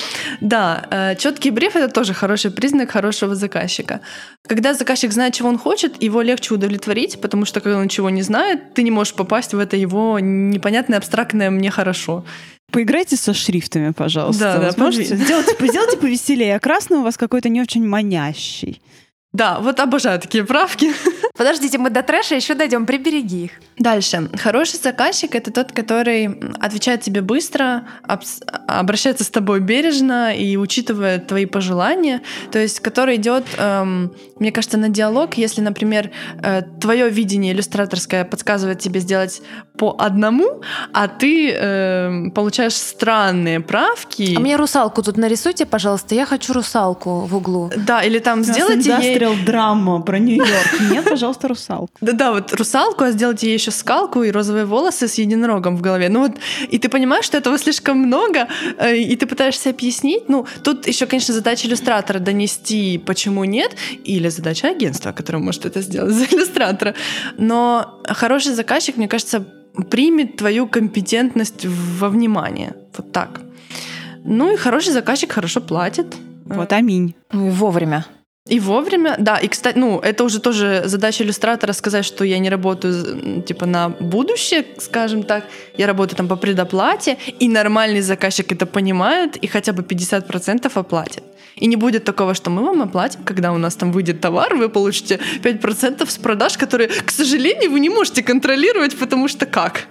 D: Да, четкий бриф это тоже хороший признак хорошего заказчика. Когда заказчик знает, чего он хочет, его легче удовлетворить, потому что когда он ничего не знает, ты не можешь попасть в это его непонятное, абстрактное мне хорошо.
A: Поиграйте со шрифтами, пожалуйста.
D: Да, да,
A: можете? Сделайте, *laughs* сделайте повеселее, а красный у вас какой-то не очень манящий.
D: Да, вот обожаю такие правки. *laughs*
C: Подождите, мы до трэша еще дойдем, прибереги их.
D: Дальше. Хороший заказчик — это тот, который отвечает тебе быстро, обращается с тобой бережно и учитывает твои пожелания. То есть, который идет, эм, мне кажется, на диалог. Если, например, э, твое видение иллюстраторское подсказывает тебе сделать по одному, а ты э, получаешь странные правки.
C: А мне русалку тут нарисуйте, пожалуйста. Я хочу русалку в углу.
D: Да, или там сделайте ей...
A: драма про Нью-Йорк. Нет, пожалуйста, русалку.
D: Да-да, вот русалку, а сделайте ей еще скалку и розовые волосы с единорогом в голове. Ну вот, и ты понимаешь, что этого слишком много, э, и ты пытаешься объяснить. Ну, тут еще, конечно, задача иллюстратора донести, почему нет, или задача агентства, которое может это сделать за иллюстратора. Но хороший заказчик, мне кажется, примет твою компетентность во внимание. Вот так. Ну и хороший заказчик хорошо платит.
A: Вот, аминь.
B: Ну и вовремя.
D: И вовремя, да. И, кстати, ну, это уже тоже задача иллюстратора сказать, что я не работаю, типа, на будущее, скажем так. Я работаю там по предоплате, и нормальный заказчик это понимает, и хотя бы 50% оплатит. И не будет такого, что мы вам оплатим, когда у нас там выйдет товар, вы получите 5% с продаж, которые, к сожалению, вы не можете контролировать, потому что как?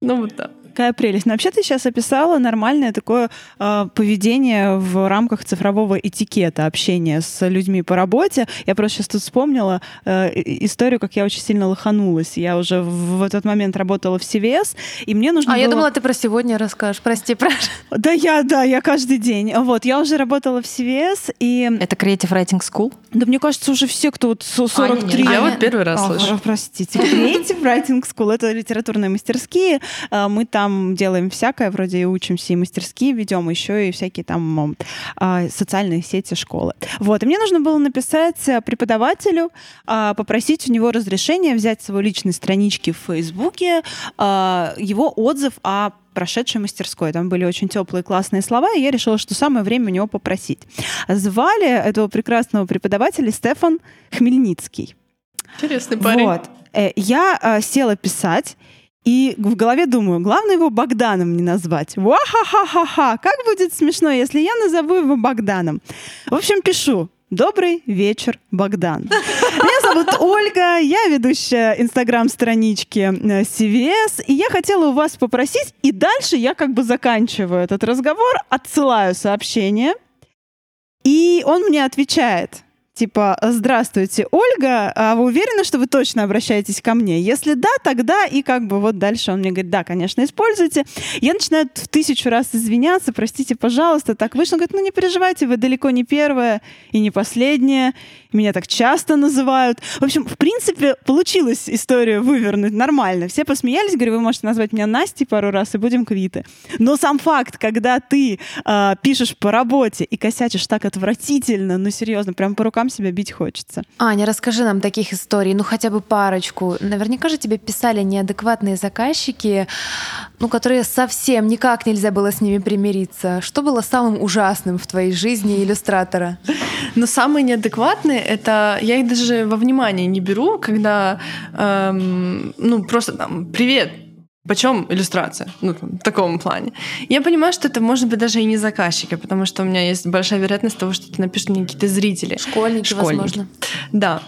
D: Ну вот да
A: какая прелесть. Но вообще ты сейчас описала нормальное такое э, поведение в рамках цифрового этикета общения с людьми по работе. Я просто сейчас тут вспомнила э, историю, как я очень сильно лоханулась. Я уже в, в этот момент работала в CVS, и мне нужно
C: А
A: было...
C: я думала, ты про сегодня расскажешь. Прости, прошу. *laughs*
A: Да, я, да, я каждый день. Вот, я уже работала в CVS, и...
B: Это Creative Writing School?
A: Да мне кажется, уже все, кто вот 43...
D: А, я вот первый раз слышу.
A: Простите. Creative Writing School — это литературные мастерские. Э, мы там делаем всякое, вроде и учимся, и мастерские ведем, еще и всякие там э, социальные сети школы. Вот, и мне нужно было написать преподавателю, э, попросить у него разрешения взять свой личной странички в Фейсбуке, э, его отзыв о прошедшей мастерской. Там были очень теплые, классные слова, и я решила, что самое время у него попросить. Звали этого прекрасного преподавателя Стефан Хмельницкий.
D: Интересный парень.
A: Вот. Э, я э, села писать, и в голове думаю, главное его Богданом не назвать. Ва-ха-ха-ха-ха! Как будет смешно, если я назову его Богданом? В общем, пишу. Добрый вечер, Богдан. Меня зовут Ольга, я ведущая инстаграм-странички CVS, и я хотела у вас попросить, и дальше я как бы заканчиваю этот разговор, отсылаю сообщение, и он мне отвечает – типа, здравствуйте, Ольга, а вы уверены, что вы точно обращаетесь ко мне? Если да, тогда и как бы вот дальше он мне говорит, да, конечно, используйте. Я начинаю в тысячу раз извиняться, простите, пожалуйста, так вышло. Он говорит, ну не переживайте, вы далеко не первая и не последняя. Меня так часто называют. В общем, в принципе, получилось историю вывернуть нормально. Все посмеялись, говорю, вы можете назвать меня Настей пару раз и будем квиты. Но сам факт, когда ты э, пишешь по работе и косячишь так отвратительно, ну серьезно, прям по рукам себя бить хочется.
C: Аня, расскажи нам таких историй, ну хотя бы парочку. Наверняка же тебе писали неадекватные заказчики, ну которые совсем никак нельзя было с ними примириться. Что было самым ужасным в твоей жизни иллюстратора?
D: Но самые неадекватные это я их даже во внимание не беру, когда эм, ну просто там привет, почем иллюстрация? Ну, в таком плане. Я понимаю, что это может быть даже и не заказчики, потому что у меня есть большая вероятность того, что это напишут мне какие-то зрители.
C: Школьники, Школьники. возможно.
D: Да.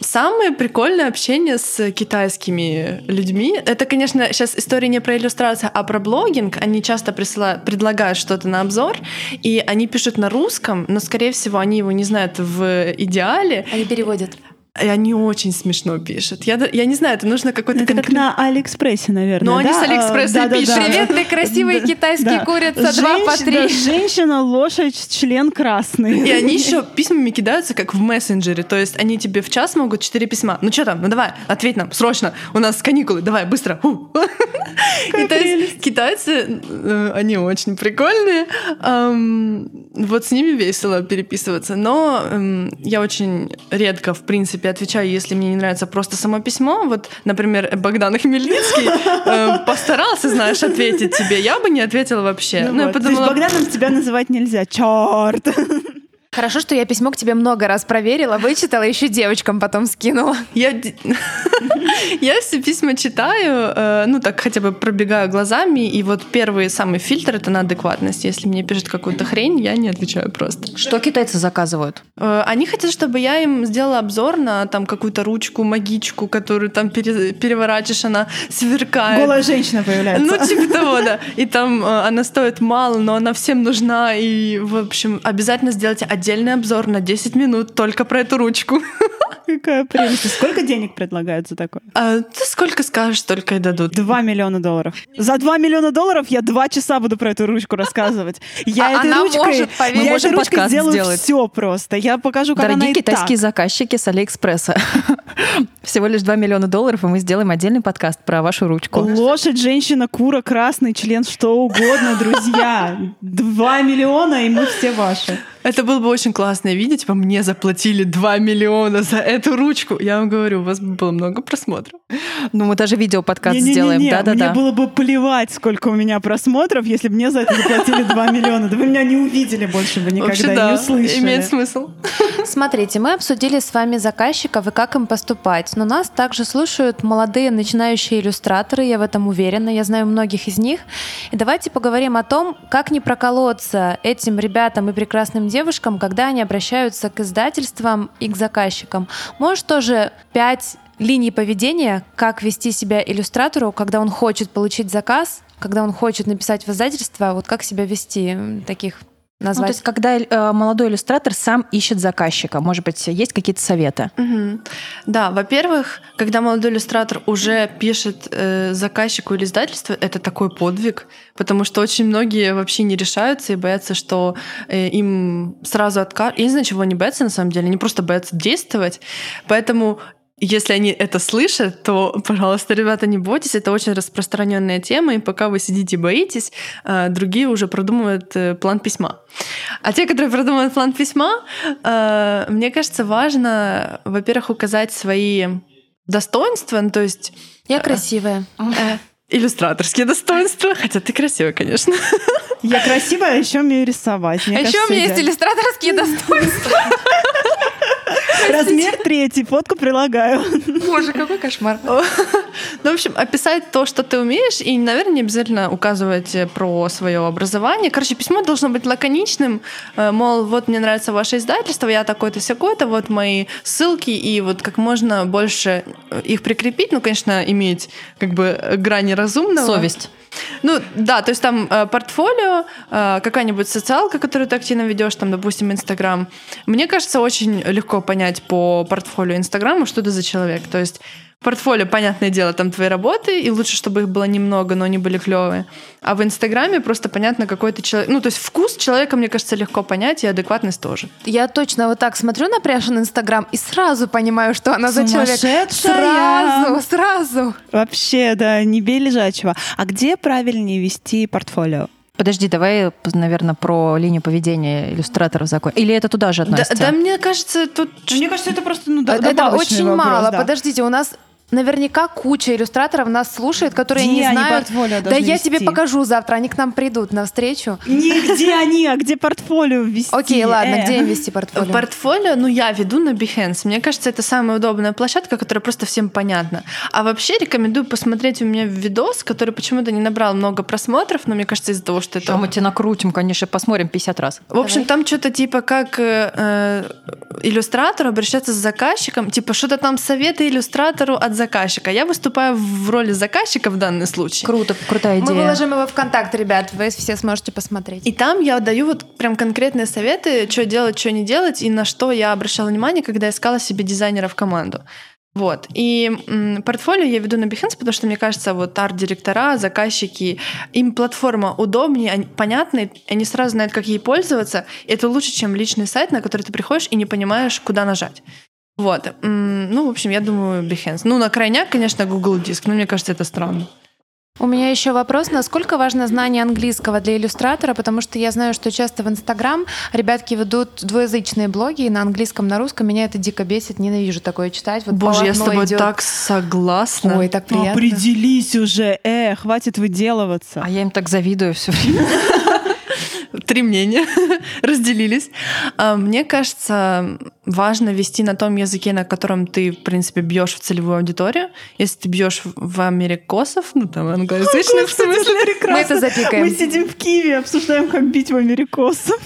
D: Самое прикольное общение с китайскими людьми. Это, конечно, сейчас история не про иллюстрацию, а про блогинг. Они часто присылают, предлагают что-то на обзор, и они пишут на русском, но, скорее всего, они его не знают в идеале.
C: Они переводят.
D: И они очень смешно пишут. Я, я не знаю, это нужно какой-то...
A: Это конкрет... как на Алиэкспрессе, наверное,
D: Но
A: да?
D: они с Алиэкспресса
A: а,
D: пишут.
C: Привет, ты красивый китайский да. курица, Женщ... два по три. Да,
A: женщина, лошадь, член красный.
D: И они еще письмами кидаются, как в мессенджере. То есть они тебе в час могут четыре письма. Ну что там, ну давай, ответь нам, срочно. У нас каникулы, давай, быстро. И то есть китайцы, э, они очень прикольные. Вот с ними весело переписываться. Но я очень редко, в принципе, отвечаю, если мне мне не нравится просто само письмо. Вот, например, Богдан Хмельницкий э, постарался, знаешь, ответить тебе. Я бы не ответила вообще.
A: Ну, ну вот. я подумала... То есть Богданом тебя называть нельзя. Черт!
C: Хорошо, что я письмо к тебе много раз проверила, вычитала, еще девочкам потом скинула.
D: Я... *laughs* Я все письма читаю, э, ну так хотя бы пробегаю глазами, и вот первый самый фильтр — это на адекватность. Если мне пишут какую-то хрень, я не отвечаю просто.
B: Что китайцы заказывают?
D: Э, Они хотят, чтобы я им сделала обзор на там какую-то ручку, магичку, которую там пере- переворачиваешь, она сверкает.
A: Голая женщина появляется.
D: Ну, типа того, да. И там э, она стоит мало, но она всем нужна. И, в общем, обязательно сделайте отдельный обзор на 10 минут только про эту ручку. *laughs*
A: Какая прелесть. И Сколько денег предлагают за такое?
D: А ты сколько скажешь, столько и дадут.
A: Два миллиона долларов. За два миллиона долларов я два часа буду про эту ручку рассказывать. *laughs* Я
C: А
A: этой
C: она
A: ручкой,
C: может, поверь.
A: Я этой ручкой сделаю
B: сделать.
A: все просто. Я покажу, как она
B: Дорогие
A: и
B: китайские
A: так.
B: заказчики с Алиэкспресса. *laughs* Всего лишь 2 миллиона долларов, и мы сделаем отдельный подкаст про вашу ручку.
A: Лошадь, женщина, кура, красный член, что угодно, друзья. Два миллиона, и мы все ваши.
D: Это было бы очень классно видеть. Типа, мне заплатили 2 миллиона за эту ручку. Я вам говорю, у вас было много просмотров.
B: Ну, мы даже видео-подкаст сделаем.
A: Мне
B: Да-да-да.
A: было бы плевать, сколько у меня просмотров, если бы мне за это заплатили 2 *laughs* миллиона. Да вы меня не увидели больше бы никогда,
D: Вообще, да,
A: не услышали.
D: имеет смысл.
C: Смотрите, мы обсудили с вами заказчиков и как им поступать, но нас также слушают молодые начинающие иллюстраторы, я в этом уверена, я знаю многих из них. И давайте поговорим о том, как не проколоться этим ребятам и прекрасным девушкам, когда они обращаются к издательствам и к заказчикам. Может тоже пять линий поведения, как вести себя иллюстратору, когда он хочет получить заказ, когда он хочет написать в издательство, вот как себя вести, м, таких
B: Ну, то
C: назвать.
B: есть, когда э, молодой иллюстратор сам ищет заказчика, может быть, есть какие-то советы?
D: Мгм. Да, во-первых, когда молодой иллюстратор уже пишет э, заказчику или издательству, это такой подвиг, потому что очень многие вообще не решаются и боятся, что э, им сразу откажут. Я не знаю, чего они боятся на самом деле, они просто боятся действовать. Поэтому если они это слышат, то, пожалуйста, ребята, не бойтесь, это очень распространенная тема, и пока вы сидите и боитесь, э, другие уже продумывают э, план письма. А те, которые продумывают план письма, э, мне кажется, важно, во-первых, указать свои достоинства, ну, то есть
C: Я красивая.
D: э, иллюстраторские достоинства, хотя ты красивая, конечно.
A: Я красивая, а еще умею рисовать. Мне
C: А еще
A: кажется,
C: у меня есть
A: идеально.
C: иллюстраторские достоинства.
A: Размер третий, фотку прилагаю.
C: Боже, какой кошмар.
D: Ну, в общем, описать то, что ты умеешь, и, наверное, не обязательно указывать э, про свое образование. Короче, письмо должно быть лаконичным, э, мол, вот мне нравится ваше издательство, я такой-то сякой-то, вот мои ссылки, и вот как можно больше э, их прикрепить, ну, конечно, иметь как бы грани разумного.
B: Совесть.
D: Ну да, то есть там э, портфолио, э, какая-нибудь социалка, которую ты активно ведешь, там, допустим, Инстаграм. Мне кажется, очень легко понять по портфолио Инстаграма, что это за человек. То есть портфолио, понятное дело, там твои работы, и лучше, чтобы их было немного, но они были клевые. А в Инстаграме просто понятно, какой ты человек. Ну, то есть вкус человека, мне кажется, легко понять, и адекватность тоже.
C: Я точно вот так смотрю на Пряшин Инстаграм и сразу понимаю, что она за человек. Сразу, сразу.
A: Вообще, да, не бей лежачего. А где правильнее вести портфолио?
B: Подожди, давай, наверное, про линию поведения иллюстраторов закончим. Или это туда же
D: Да,
B: относится?
D: да, мне кажется, тут...
A: Мне кажется, это просто ну,
C: Это
A: добавочный
C: очень
A: вопрос,
C: мало.
A: да.
C: Подождите, у нас наверняка куча иллюстраторов нас слушает, которые
A: Где
C: не
A: они
C: знают.
A: портфолио
C: Да я тебе
A: вести?
C: покажу завтра, они к нам придут на встречу.
A: Не где они, а где портфолио ввести.
C: Окей, ладно,
A: Э.
C: где им вести портфолио?
D: Портфолио, ну, я веду на Behance. Мне кажется, это самая удобная площадка, которая просто всем понятна. А вообще рекомендую посмотреть у меня видос, который почему-то не набрал много просмотров, но мне кажется, из-за того, что это...
B: Что мы тебя накрутим, конечно, посмотрим 50 раз.
D: В общем,
C: Давай.
D: там что-то типа как э, э, иллюстратор обращаться с заказчиком, типа что-то там советы иллюстратору от заказчика. Я выступаю в роли заказчика в данный случай.
B: Круто, крутая
C: Мы
B: идея.
C: выложим его ВКонтакте, ребят, вы все сможете посмотреть.
D: И там я даю вот прям конкретные советы, что делать, что не делать, и на что я обращала внимание, когда искала себе дизайнера в команду. Вот. И м, портфолио я веду на Behance, потому что, мне кажется, вот арт-директора, заказчики, им платформа удобнее, они, понятная, они сразу знают, как ей пользоваться. И это лучше, чем личный сайт, на который ты приходишь и не понимаешь, куда нажать. Вот. Ну, в общем, я думаю, Behance. Ну, на крайняк, конечно, Google Диск, но мне кажется, это странно.
C: У меня еще вопрос, насколько важно знание английского для иллюстратора, потому что я знаю, что часто в Инстаграм ребятки ведут двуязычные блоги и на английском, на русском. Меня это дико бесит, ненавижу такое читать. Вот
D: Боже, я с тобой
C: идет.
D: так согласна.
C: Ой, так приятно.
A: Определись уже, э, хватит выделываться.
B: А я им так завидую все время. *laughs*
D: три мнения *laughs* разделились. А, мне кажется, важно вести на том языке, на котором ты, в принципе, бьешь в целевую аудиторию. Если ты бьешь в америкосов, ну там англоязычных, в смысле.
C: Мы это запикаем.
A: Мы сидим в Киеве, обсуждаем, как бить в америкосов.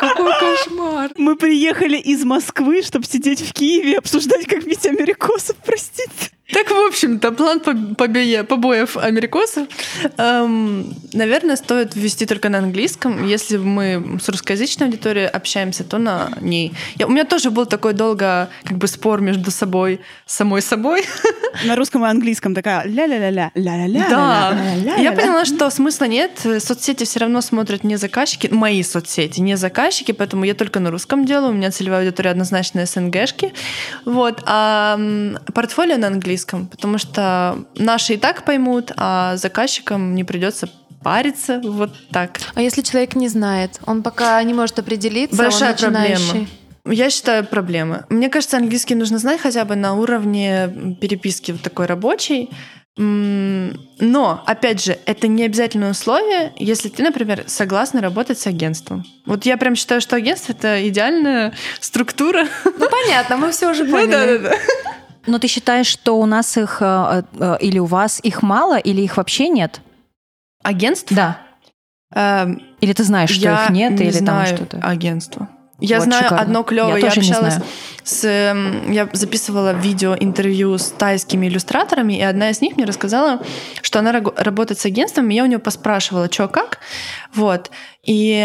C: Какой кошмар.
A: Мы приехали из Москвы, чтобы сидеть в Киеве, обсуждать, как бить америкосов, простите.
D: Так, в общем-то, план побоя, побоев америкосов, эм, наверное, стоит ввести только на английском. Если мы с русскоязычной аудиторией общаемся, то на ней. Я, у меня тоже был такой долго как бы спор между собой, самой собой. *laughs*
A: На русском и английском такая ля-ля-ля-ля, ля-ля-ля.
D: Да. Я поняла, что смысла нет. Соцсети все равно смотрят не заказчики, мои соцсети, не заказчики, поэтому я только на русском делаю. У меня целевая аудитория однозначно СНГшки. Вот. А портфолио на английском потому что наши и так поймут, а заказчикам не придется париться вот так.
C: А если человек не знает, он пока не может определиться,
D: Большая
C: он начинающий.
D: проблема. Я считаю проблемы. Мне кажется, английский нужно знать хотя бы на уровне переписки вот такой рабочей. Но, опять же, это не обязательное условие, если ты, например, согласна работать с агентством. Вот я прям считаю, что агентство — это идеальная структура.
C: Ну, понятно, мы все уже *laughs*
D: Ну
C: поняли.
D: да, да, да.
B: Но ты считаешь, что у нас их э, э, или у вас их мало, или их вообще нет?
D: Агентство?
B: Да.
D: Эм,
B: Или ты знаешь, что
D: я
B: их нет,
D: не
B: или
D: знаю
B: там что-то?
D: агентство. Я
B: Вот,
D: знаю
B: шикарно.
D: одно клевое.
B: Я
D: Я, общалась с... эм, Я записывала видео интервью с тайскими иллюстраторами, и одна из них мне рассказала, что она работает с агентством, и я у нее поспрашивала, что как. Вот. И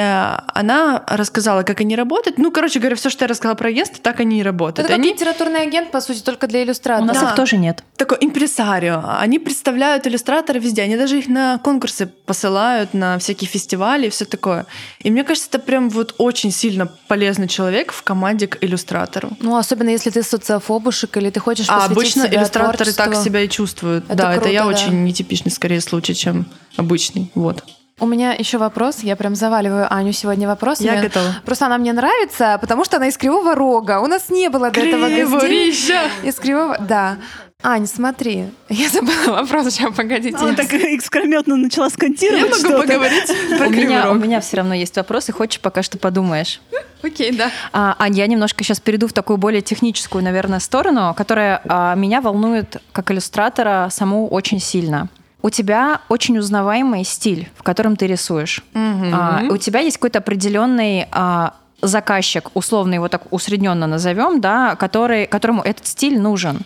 D: она рассказала, как они работают. Ну, короче говоря, все, что я рассказала про агентство, так они и работают.
C: Это как
D: они
C: литературный агент, по сути, только для
B: У
C: иллюстраторов.
B: нас
D: Да.
B: их тоже нет.
D: такой импресарио. Они представляют иллюстраторы везде. Они даже их на конкурсы посылают, на всякие фестивали и все такое. И мне кажется, это прям вот очень сильно полезный человек в команде к иллюстратору.
C: Ну, особенно если ты социофобушек или ты хочешь
D: А
C: посвятить
D: обычно
C: себя
D: иллюстраторы так
C: творчеству.
D: себя и чувствуют.
C: Это
D: да, это я
C: круто, да.
D: очень нетипичный скорее случай, чем обычный. Вот.
C: У меня еще вопрос. Я прям заваливаю Аню сегодня вопросами.
D: Я готова.
C: Просто она мне нравится, потому что она из Кривого Рога. У нас не было до этого гостей. Из Кривого... Да. Ань, смотри. Я забыла вопрос. Сейчас, погодите.
A: Она так искрометно начала
D: Я
A: скантировать
D: могу
A: что-то.
D: поговорить *laughs* про
B: У меня, у меня все равно есть вопросы, хочешь, пока что подумаешь.
C: Окей, да.
B: А, Ань, я немножко сейчас перейду в такую более техническую, наверное, сторону, которая а, меня волнует как иллюстратора саму очень сильно. У тебя очень узнаваемый стиль, в котором ты рисуешь. А, у тебя есть какой-то определенный а, заказчик, условно его так усредненно назовем, да, который, которому этот стиль нужен.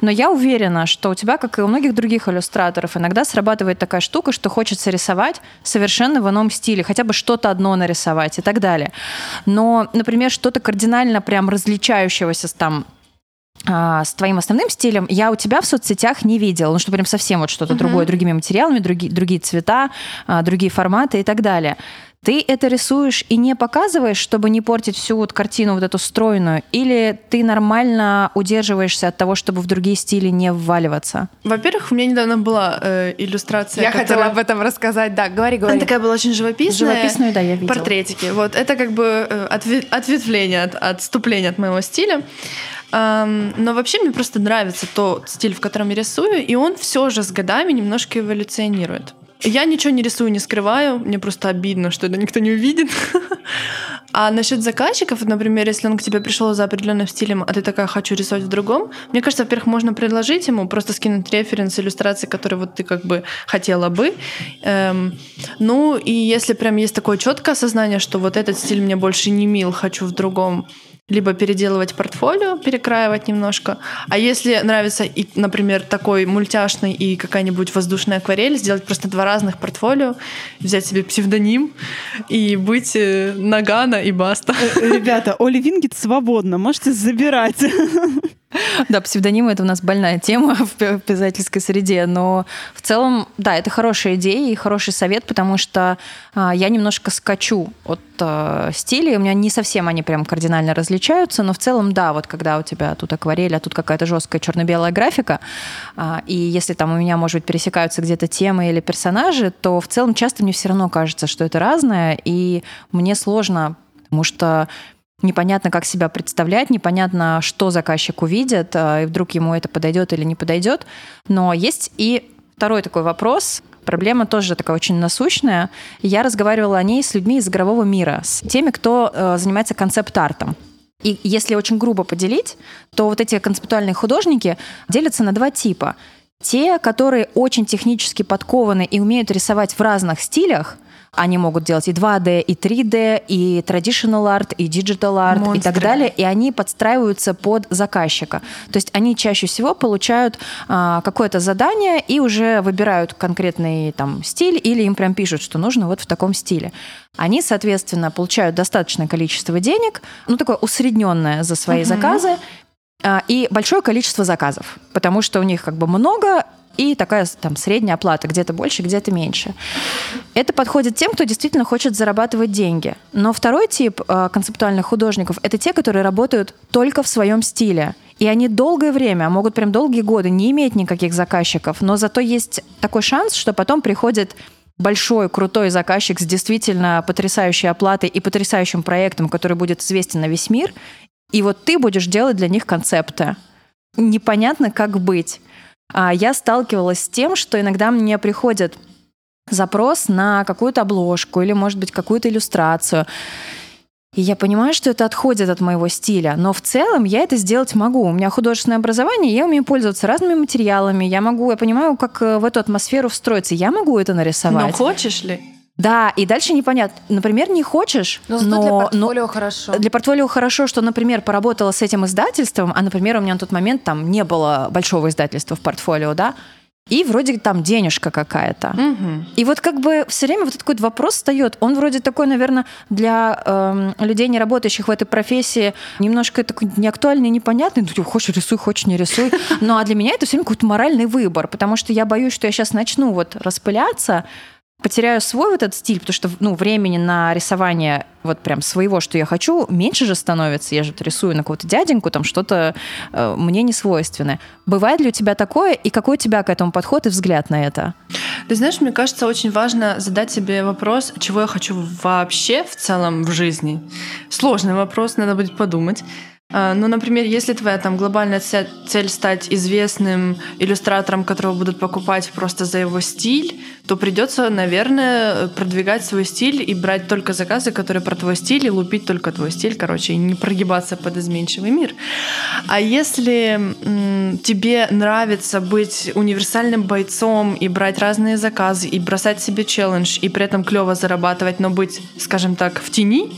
B: Но я уверена, что у тебя, как и у многих других иллюстраторов, иногда срабатывает такая штука, что хочется рисовать совершенно в ином стиле, хотя бы что-то одно нарисовать и так далее. Но, например, что-то кардинально прям различающегося там а, с твоим основным стилем я у тебя в соцсетях не видела. Ну, что прям совсем вот что-то другое, другими материалами, другие, другие цвета, а, другие форматы и так далее. Ты это рисуешь и не показываешь, чтобы не портить всю вот картину вот эту стройную? Или ты нормально удерживаешься от того, чтобы в другие стили не вваливаться?
D: Во-первых, у меня недавно была э, иллюстрация,
C: Я хотела
D: которая-
C: об этом рассказать. Да, говори, говори.
D: Она такая была очень живописная.
B: Живописную, да, я видела.
D: Портретики. Вот это как бы э, отве- ответвление, от, отступление от моего стиля. Но вообще мне просто нравится тот стиль, в котором я рисую, и он все же с годами немножко эволюционирует. Я ничего не рисую, не скрываю, мне просто обидно, что это никто не увидит. *laughs* А насчет заказчиков, например, если он к тебе пришел за определенным стилем, а ты такая хочу рисовать в другом, мне кажется, во-первых, можно предложить ему просто скинуть референс иллюстрации, которые вот ты как бы хотела бы. Эм, ну и если прям есть такое четкое осознание, что вот этот стиль мне больше не мил, хочу в другом, либо переделывать портфолио, перекраивать немножко. А если нравится, и, например, такой мультяшный и какая-нибудь воздушная акварель, сделать просто два разных портфолио, взять себе псевдоним и быть э, Нагана и Баста.
A: Ребята, Оли Вингет свободно, можете забирать.
B: Да, псевдонимы это у нас больная тема *laughs* в пи- писательской среде, но в целом, да, это хорошая идея и хороший совет, потому что а, я немножко скачу от а, стилей, у меня не совсем они прям кардинально различаются, но в целом, да, вот когда у тебя тут акварель, а тут какая-то жесткая черно-белая графика, а, и если там у меня, может быть, пересекаются где-то темы или персонажи, то в целом часто мне все равно кажется, что это разное, и мне сложно, потому что непонятно, как себя представлять, непонятно, что заказчик увидит, э, и вдруг ему это подойдет или не подойдет. Но есть и второй такой вопрос, Проблема тоже такая очень насущная. Я разговаривала о ней с людьми из игрового мира, с теми, кто э, занимается концепт-артом. И если очень грубо поделить, то вот эти концептуальные художники делятся на два типа. Те, которые очень технически подкованы и умеют рисовать в разных стилях, они могут делать и 2D, и 3D, и traditional art, и digital art, Монстры. и так далее. И они подстраиваются под заказчика. То есть они чаще всего получают а, какое-то задание и уже выбирают конкретный там стиль, или им прям пишут, что нужно вот в таком стиле. Они, соответственно, получают достаточное количество денег, ну такое усредненное за свои uh-huh. заказы, а, и большое количество заказов, потому что у них как бы много и такая там средняя оплата, где-то больше, где-то меньше. Это подходит тем, кто действительно хочет зарабатывать деньги. Но второй тип э, концептуальных художников — это те, которые работают только в своем стиле. И они долгое время, могут прям долгие годы не иметь никаких заказчиков, но зато есть такой шанс, что потом приходит большой, крутой заказчик с действительно потрясающей оплатой и потрясающим проектом, который будет известен на весь мир, и вот ты будешь делать для них концепты. Непонятно, как быть. А я сталкивалась с тем, что иногда мне приходит запрос на какую-то обложку или, может быть, какую-то иллюстрацию. И я понимаю, что это отходит от моего стиля, но в целом я это сделать могу. У меня художественное образование, я умею пользоваться разными материалами, я могу, я понимаю, как э, в эту атмосферу встроиться, я могу это нарисовать.
D: Но хочешь ли?
B: Да, и дальше непонятно. Например, не хочешь,
C: но, но для портфолио но, хорошо.
B: Для портфолио хорошо, что, например, поработала с этим издательством, а, например, у меня на тот момент там не было большого издательства в портфолио, да, и вроде там денежка какая-то.
D: Угу.
B: И вот как бы все время вот такой вопрос встает. Он вроде такой, наверное, для э, людей, не работающих в этой профессии, немножко такой неактуальный, непонятный. Ну, хочешь рисуй, хочешь не рисуй. *laughs* Ну, а для меня это все время какой-то моральный выбор, потому что я боюсь, что я сейчас начну вот распыляться, потеряю свой вот этот стиль, потому что ну, времени на рисование вот прям своего, что я хочу, меньше же становится. Я же рисую на какого-то дяденьку, там что-то э, мне не свойственное. Бывает ли у тебя такое, и какой у тебя к этому подход и взгляд на это?
D: Ты знаешь, мне кажется, очень важно задать себе вопрос, чего я хочу вообще в целом в жизни. Сложный вопрос, надо будет подумать. А, ну, например, если твоя там глобальная цель стать известным иллюстратором, которого будут покупать просто за его стиль, то придется, наверное, продвигать свой стиль и брать только заказы, которые про твой стиль, и лупить только твой стиль, короче, и не прогибаться под изменчивый мир. А если тебе нравится быть универсальным бойцом и брать разные заказы, и бросать себе челлендж, и при этом клево зарабатывать, но быть, скажем так, в тени,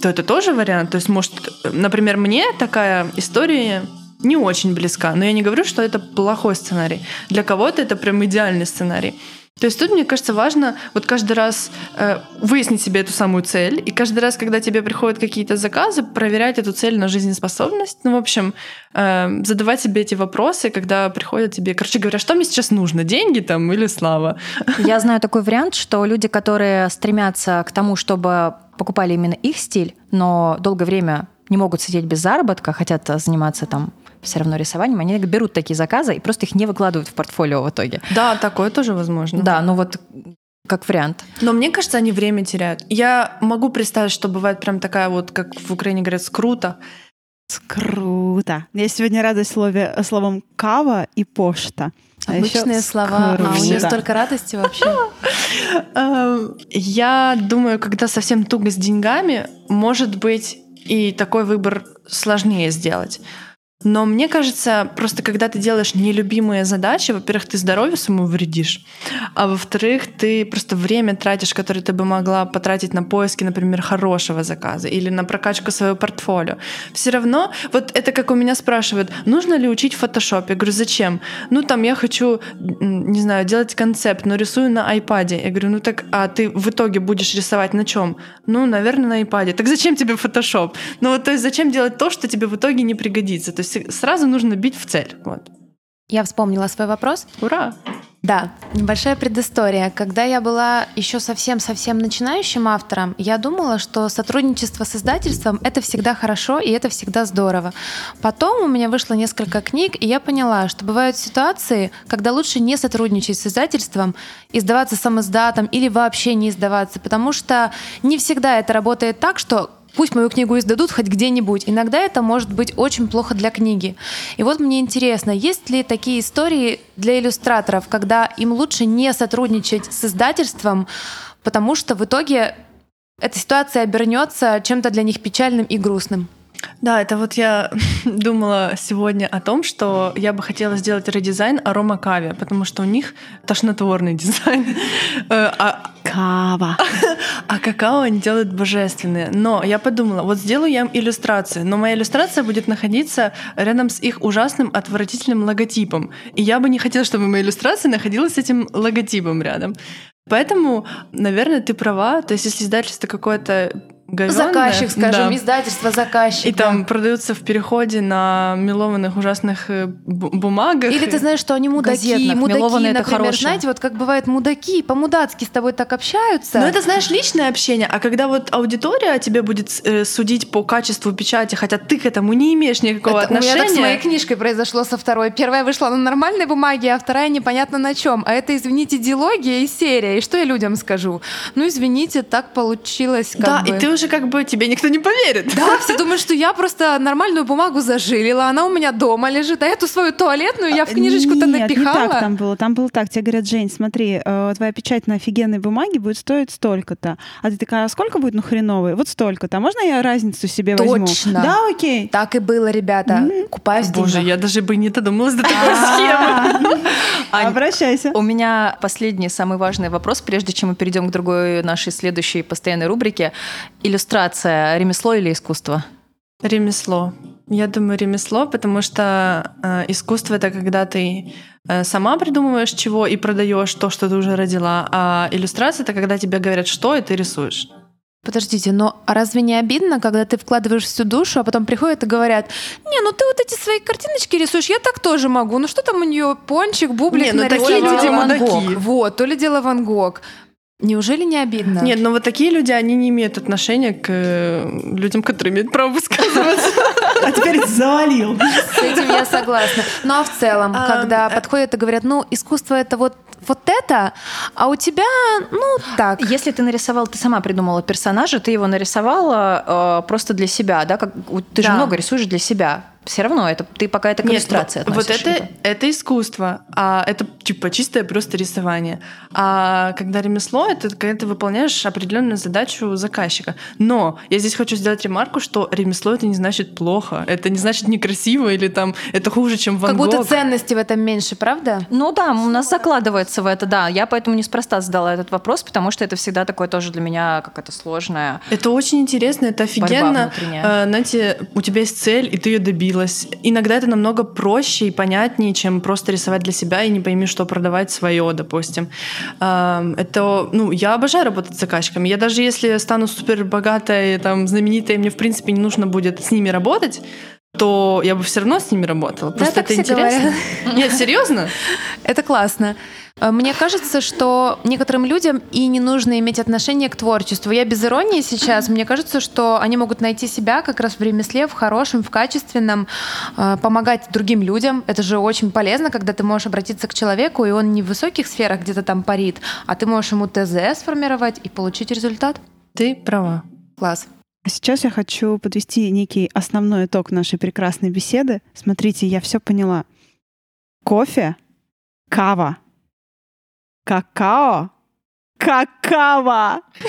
D: то это тоже вариант. То есть, может, например, мне такая история не очень близка, но я не говорю, что это плохой сценарий. Для кого-то это прям идеальный сценарий. То есть тут, мне кажется, важно вот каждый раз э, выяснить себе эту самую цель, и каждый раз, когда тебе приходят какие-то заказы, проверять эту цель на жизнеспособность. Ну, в общем, э, задавать себе эти вопросы, когда приходят тебе, короче говоря, что мне сейчас нужно, деньги там или слава?
B: Я знаю *laughs* такой вариант, что люди, которые стремятся к тому, чтобы покупали именно их стиль, но долгое время не могут сидеть без заработка, хотят заниматься там все равно рисованием, они берут такие заказы и просто их не выкладывают в портфолио в итоге.
D: Да, такое тоже возможно.
B: Да, ну вот как вариант.
D: Но мне кажется, они время теряют. Я могу представить, что бывает прям такая вот, как в Украине говорят, скрута.
A: Скрута. Я сегодня радуюсь слове, словом кава и пошта.
C: А Обычные слова, а у нее столько радости вообще. *laughs*
D: Эм, я думаю, когда совсем туго с деньгами, может быть, и такой выбор сложнее сделать. Но мне кажется, просто когда ты делаешь нелюбимые задачи, во-первых, ты здоровью самому вредишь, а во-вторых, ты просто время тратишь, которое ты бы могла потратить на поиски, например, хорошего заказа или на прокачку своего портфолио. Все равно, вот это как у меня спрашивают, нужно ли учить фотошоп? Я говорю, зачем? Ну, там я хочу, не знаю, делать концепт, но рисую на iPad. Я говорю, ну так, а ты в итоге будешь рисовать на чем? Ну, наверное, на iPad. Так зачем тебе фотошоп? Ну, вот, то есть зачем делать то, что тебе в итоге не пригодится? То есть сразу нужно бить в цель. Вот.
C: Я вспомнила свой вопрос.
D: Ура!
C: Да, небольшая предыстория. Когда я была еще совсем-совсем начинающим автором, я думала, что сотрудничество с издательством — это всегда хорошо и это всегда здорово. Потом у меня вышло несколько книг, и я поняла, что бывают ситуации, когда лучше не сотрудничать с издательством, издаваться сам издатом или вообще не издаваться, потому что не всегда это работает так, что Пусть мою книгу издадут хоть где-нибудь. Иногда это может быть очень плохо для книги. И вот мне интересно, есть ли такие истории для иллюстраторов, когда им лучше не сотрудничать с издательством, потому что в итоге эта ситуация обернется чем-то для них печальным и грустным?
D: Да, это вот я *laughs* думала сегодня о том, что я бы хотела сделать редизайн арома каве, потому что у них тошнотворный *laughs* дизайн. Э, а,
A: Кава. *laughs*
D: а какао они делают божественные. Но я подумала, вот сделаю я им иллюстрацию, но моя иллюстрация будет находиться рядом с их ужасным, отвратительным логотипом. И я бы не хотела, чтобы моя иллюстрация находилась с этим логотипом рядом. Поэтому, наверное, ты права. То есть, если издательство какое-то говёное,
C: Заказчик, скажем,
D: да,
C: издательство заказчик.
D: и там
C: да.
D: продаются в переходе на мелованных ужасных э, бу- бумагах.
C: Или ты знаешь, что они мудаки,
B: Газетных.
C: мудаки,
B: Мелованные это
C: например,
B: хорошее.
C: знаете, вот как бывает мудаки, по-мудацки с тобой так общаются.
D: Но это, знаешь, личное общение, а когда вот аудитория тебе будет э, судить по качеству печати, хотя ты к этому не имеешь никакого
C: Это у меня
D: отношения.
C: так с моей книжкой произошло со второй. Первая вышла на нормальной бумаге, а вторая непонятно на чем. А это, извините, дилогия и серия. И что я людям скажу? Ну, извините, так получилось. Как
D: да,
C: бы.
D: и ты уже как бы тебе никто не поверит.
C: Да, все думают, что я просто нормальную бумагу зажилила, она у меня дома лежит, а эту свою туалетную я в книжечку-то
A: Нет,
C: напихала.
A: не так там было. Там было так. Тебе говорят, Жень, смотри, э, твоя печать на офигенной бумаге будет стоить столько-то. А ты такая, а сколько будет ну хреновый? Вот столько-то. А можно я разницу себе возьму?
C: Точно.
A: Да, окей.
C: Так и было, ребята. Купаюсь в
D: Боже, я даже бы не додумалась до такой схемы. *laughs*
B: Ань,
A: Обращайся.
B: У меня последний, самый важный вопрос, прежде чем мы перейдем к другой нашей следующей постоянной рубрике. Иллюстрация, ремесло или искусство?
D: Ремесло. Я думаю, ремесло, потому что э, искусство это когда ты э, сама придумываешь чего и продаешь то, что ты уже родила, а иллюстрация это когда тебе говорят, что, и ты рисуешь.
C: Подождите, но разве не обидно, когда ты вкладываешь всю душу, а потом приходят и говорят, не, ну ты вот эти свои картиночки рисуешь, я так тоже могу. Ну что там у нее пончик, бублик
D: Не, ну такие люди
C: Ван. Гог. Вот, то ли дело Ван Гог. Неужели не обидно?
D: Нет, но вот такие люди, они не имеют отношения к э, людям, которые имеют право высказываться.
A: А теперь завалил.
C: С этим я согласна. Ну а в целом,
D: А,
C: когда
D: э,
C: подходят и говорят, ну, искусство это вот вот это, а у тебя, ну, так.
B: Если ты нарисовал, ты сама придумала персонажа, ты его нарисовала э, просто для себя, да? Как, ты же
D: Да.
B: много рисуешь для себя. Все равно это ты пока это к
D: Нет,
B: иллюстрации
D: вот, вот это,
B: либо?
D: это искусство, а это типа чистое просто рисование. А когда ремесло, это когда ты выполняешь определенную задачу заказчика. Но я здесь хочу сделать ремарку, что ремесло это не значит плохо, это не значит некрасиво или там это хуже, чем Ван
C: Как будто
D: Гог.
C: ценности в этом меньше, правда?
B: Ну да, у нас закладывается в это, да. Я поэтому неспроста задала этот вопрос, потому что это всегда такое тоже для меня какое-то сложное.
D: Это очень интересно, это офигенно. Э, знаете, у тебя есть цель, и ты ее добилась. Иногда это намного проще и понятнее, чем просто рисовать для себя и не пойми, что продавать свое, допустим. Это, ну, я обожаю работать с заказчиками. Я даже если стану супер богатой, там, знаменитой, мне в принципе не нужно будет с ними работать, то я бы все равно с ними работала. Просто
C: так
D: это интересно. *laughs* Нет, серьезно?
C: Это классно. Э, Мне кажется, что некоторым людям и не нужно иметь отношение к творчеству. Я без иронии сейчас. Мне кажется, что они могут найти себя как раз в ремесле, в хорошем, в качественном, э, помогать другим людям. Это же очень полезно, когда ты можешь обратиться к человеку, и он не в высоких сферах где-то там парит, а ты можешь ему ТЗ сформировать и получить результат.
D: Ты права.
C: Класс.
A: А Сейчас я хочу подвести некий основной итог нашей прекрасной беседы. Смотрите, я все поняла. Кофе, кава, какао, какао. *laughs*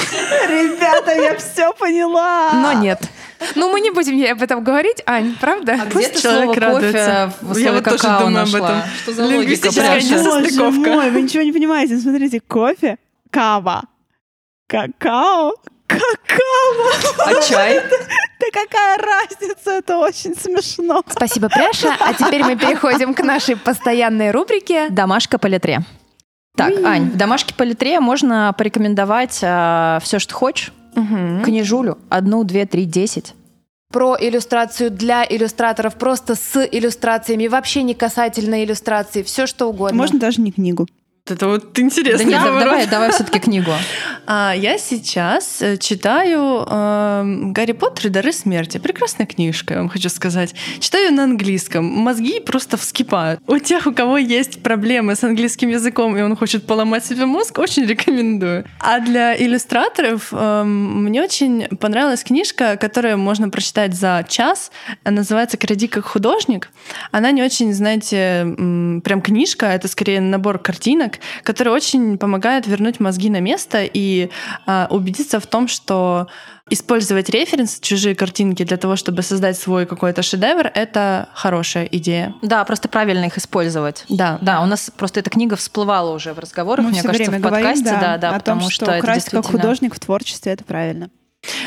A: Ребята, я все поняла.
C: Но нет. Ну, мы не будем ей об этом говорить, Ань, правда?
B: А где
D: Пусть
B: ты
D: человек
B: слово кофе
D: радуется.
B: в
D: Я вот тоже думаю об
B: нашла?
D: этом.
B: Что за логика?
D: Лингвистическая
B: сейчас?
A: Боже
D: несостыковка.
A: мой, вы ничего не понимаете. Смотрите, кофе, кава, какао, какао.
B: А чай?
A: Да какая разница? Это очень смешно.
C: Спасибо, Пряша. А теперь мы переходим к нашей постоянной рубрике.
B: Домашка по литре. Так, Ань, в домашке по литре можно порекомендовать все, что хочешь.
D: Мгм.
B: Книжулю. Одну, две, три, десять.
C: Про иллюстрацию для иллюстраторов, просто с иллюстрациями, вообще не касательно иллюстрации, все что угодно.
A: Можно даже не книгу.
D: Это вот интересно.
B: Да нет, давай, давай все-таки книгу. *laughs*
D: А, я сейчас э, читаю э, «Гарри Поттер и дары смерти». Прекрасная книжка, я вам хочу сказать. Читаю на английском. Мозги просто вскипают. У тех, у кого есть проблемы с английским языком, и он хочет поломать себе мозг, очень рекомендую. А для иллюстраторов э, мне очень понравилась книжка, которую можно прочитать за час. Она называется «Кради как художник». Она не очень, знаете, прям книжка, это скорее набор картинок, который очень помогает вернуть мозги на место и э, убедиться в том, что использовать референс, чужие картинки для того, чтобы создать свой какой-то шедевр, это хорошая идея.
B: Да, просто правильно их использовать.
D: Да.
B: Да, у нас просто эта книга всплывала уже в разговорах, Мы мне кажется, в подкасте, говорим, да, да, да,
A: о потому том, что, что украсть как художник в творчестве это правильно.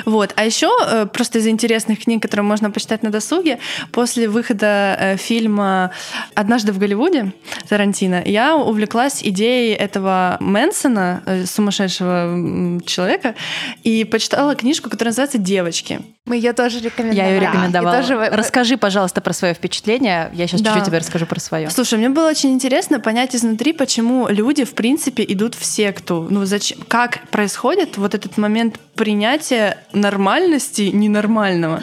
D: Вот. А еще э, просто из интересных книг, которые можно почитать на досуге, после выхода э, фильма «Однажды в Голливуде» Тарантино, я увлеклась идеей этого Мэнсона, э, сумасшедшего человека, и почитала книжку, которая называется «Девочки».
C: Мы ее тоже рекомендовали.
B: Я ее рекомендовала. Тоже... Расскажи, пожалуйста, про свое впечатление. Я сейчас да. чуть-чуть тебе расскажу про свое.
D: Слушай, мне было очень интересно понять изнутри, почему люди, в принципе, идут в секту. Ну, зачем, как происходит вот этот момент принятия нормальности ненормального.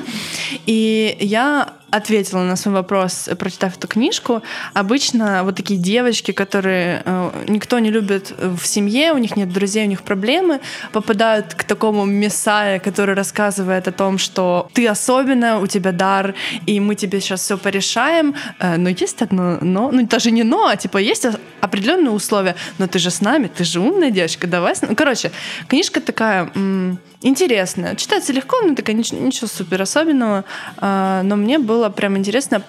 D: И я ответила на свой вопрос, прочитав эту книжку. Обычно вот такие девочки, которые э, никто не любит в семье, у них нет друзей, у них проблемы, попадают к такому мессае, который рассказывает о том, что ты особенная, у тебя дар, и мы тебе сейчас все порешаем. Э, но есть одно но, ну даже не но, а типа есть определенные условия. Но ты же с нами, ты же умная девочка, давай. Ну, короче, книжка такая м- интересная. Читается легко, но такая ничего, ничего супер особенного. Э, но мне было было прям интересно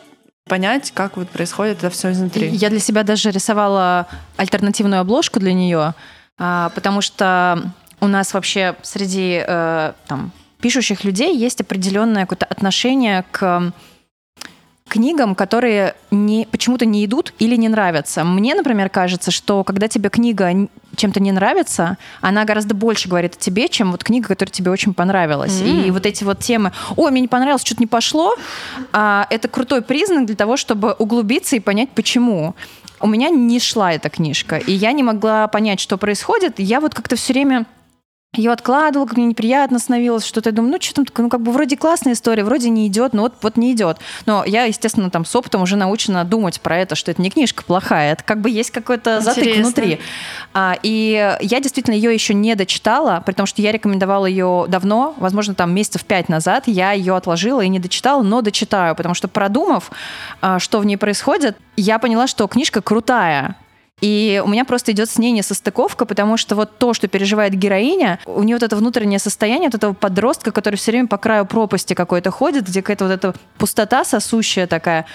D: понять, как вот происходит это все изнутри.
B: Я для себя даже рисовала альтернативную обложку для нее, а, потому что у нас вообще среди э, там, пишущих людей есть определенное какое-то отношение к книгам, которые не, почему-то не идут или не нравятся. Мне, например, кажется, что когда тебе книга чем-то не нравится, она гораздо больше говорит о тебе, чем вот книга, которая тебе очень понравилась. Mm-hmm. И вот эти вот темы, ой, мне не понравилось, что-то не пошло, а, это крутой признак для того, чтобы углубиться и понять, почему. У меня не шла эта книжка, и я не могла понять, что происходит. Я вот как-то все время ее откладывала, как мне неприятно становилось, что-то я думаю, ну что там такое, ну как бы вроде классная история, вроде не идет, но вот, вот не идет. Но я, естественно, там с опытом уже научена думать про это, что это не книжка плохая, это как бы есть какой-то затык внутри. А, и я действительно ее еще не дочитала, при том, что я рекомендовала ее давно, возможно, там месяцев пять назад, я ее отложила и не дочитала, но дочитаю, потому что продумав, а, что в ней происходит, я поняла, что книжка крутая, и у меня просто идет с ней несостыковка, потому что вот то, что переживает героиня, у нее вот это внутреннее состояние вот этого подростка, который все время по краю пропасти какой-то ходит, где какая-то вот эта пустота сосущая такая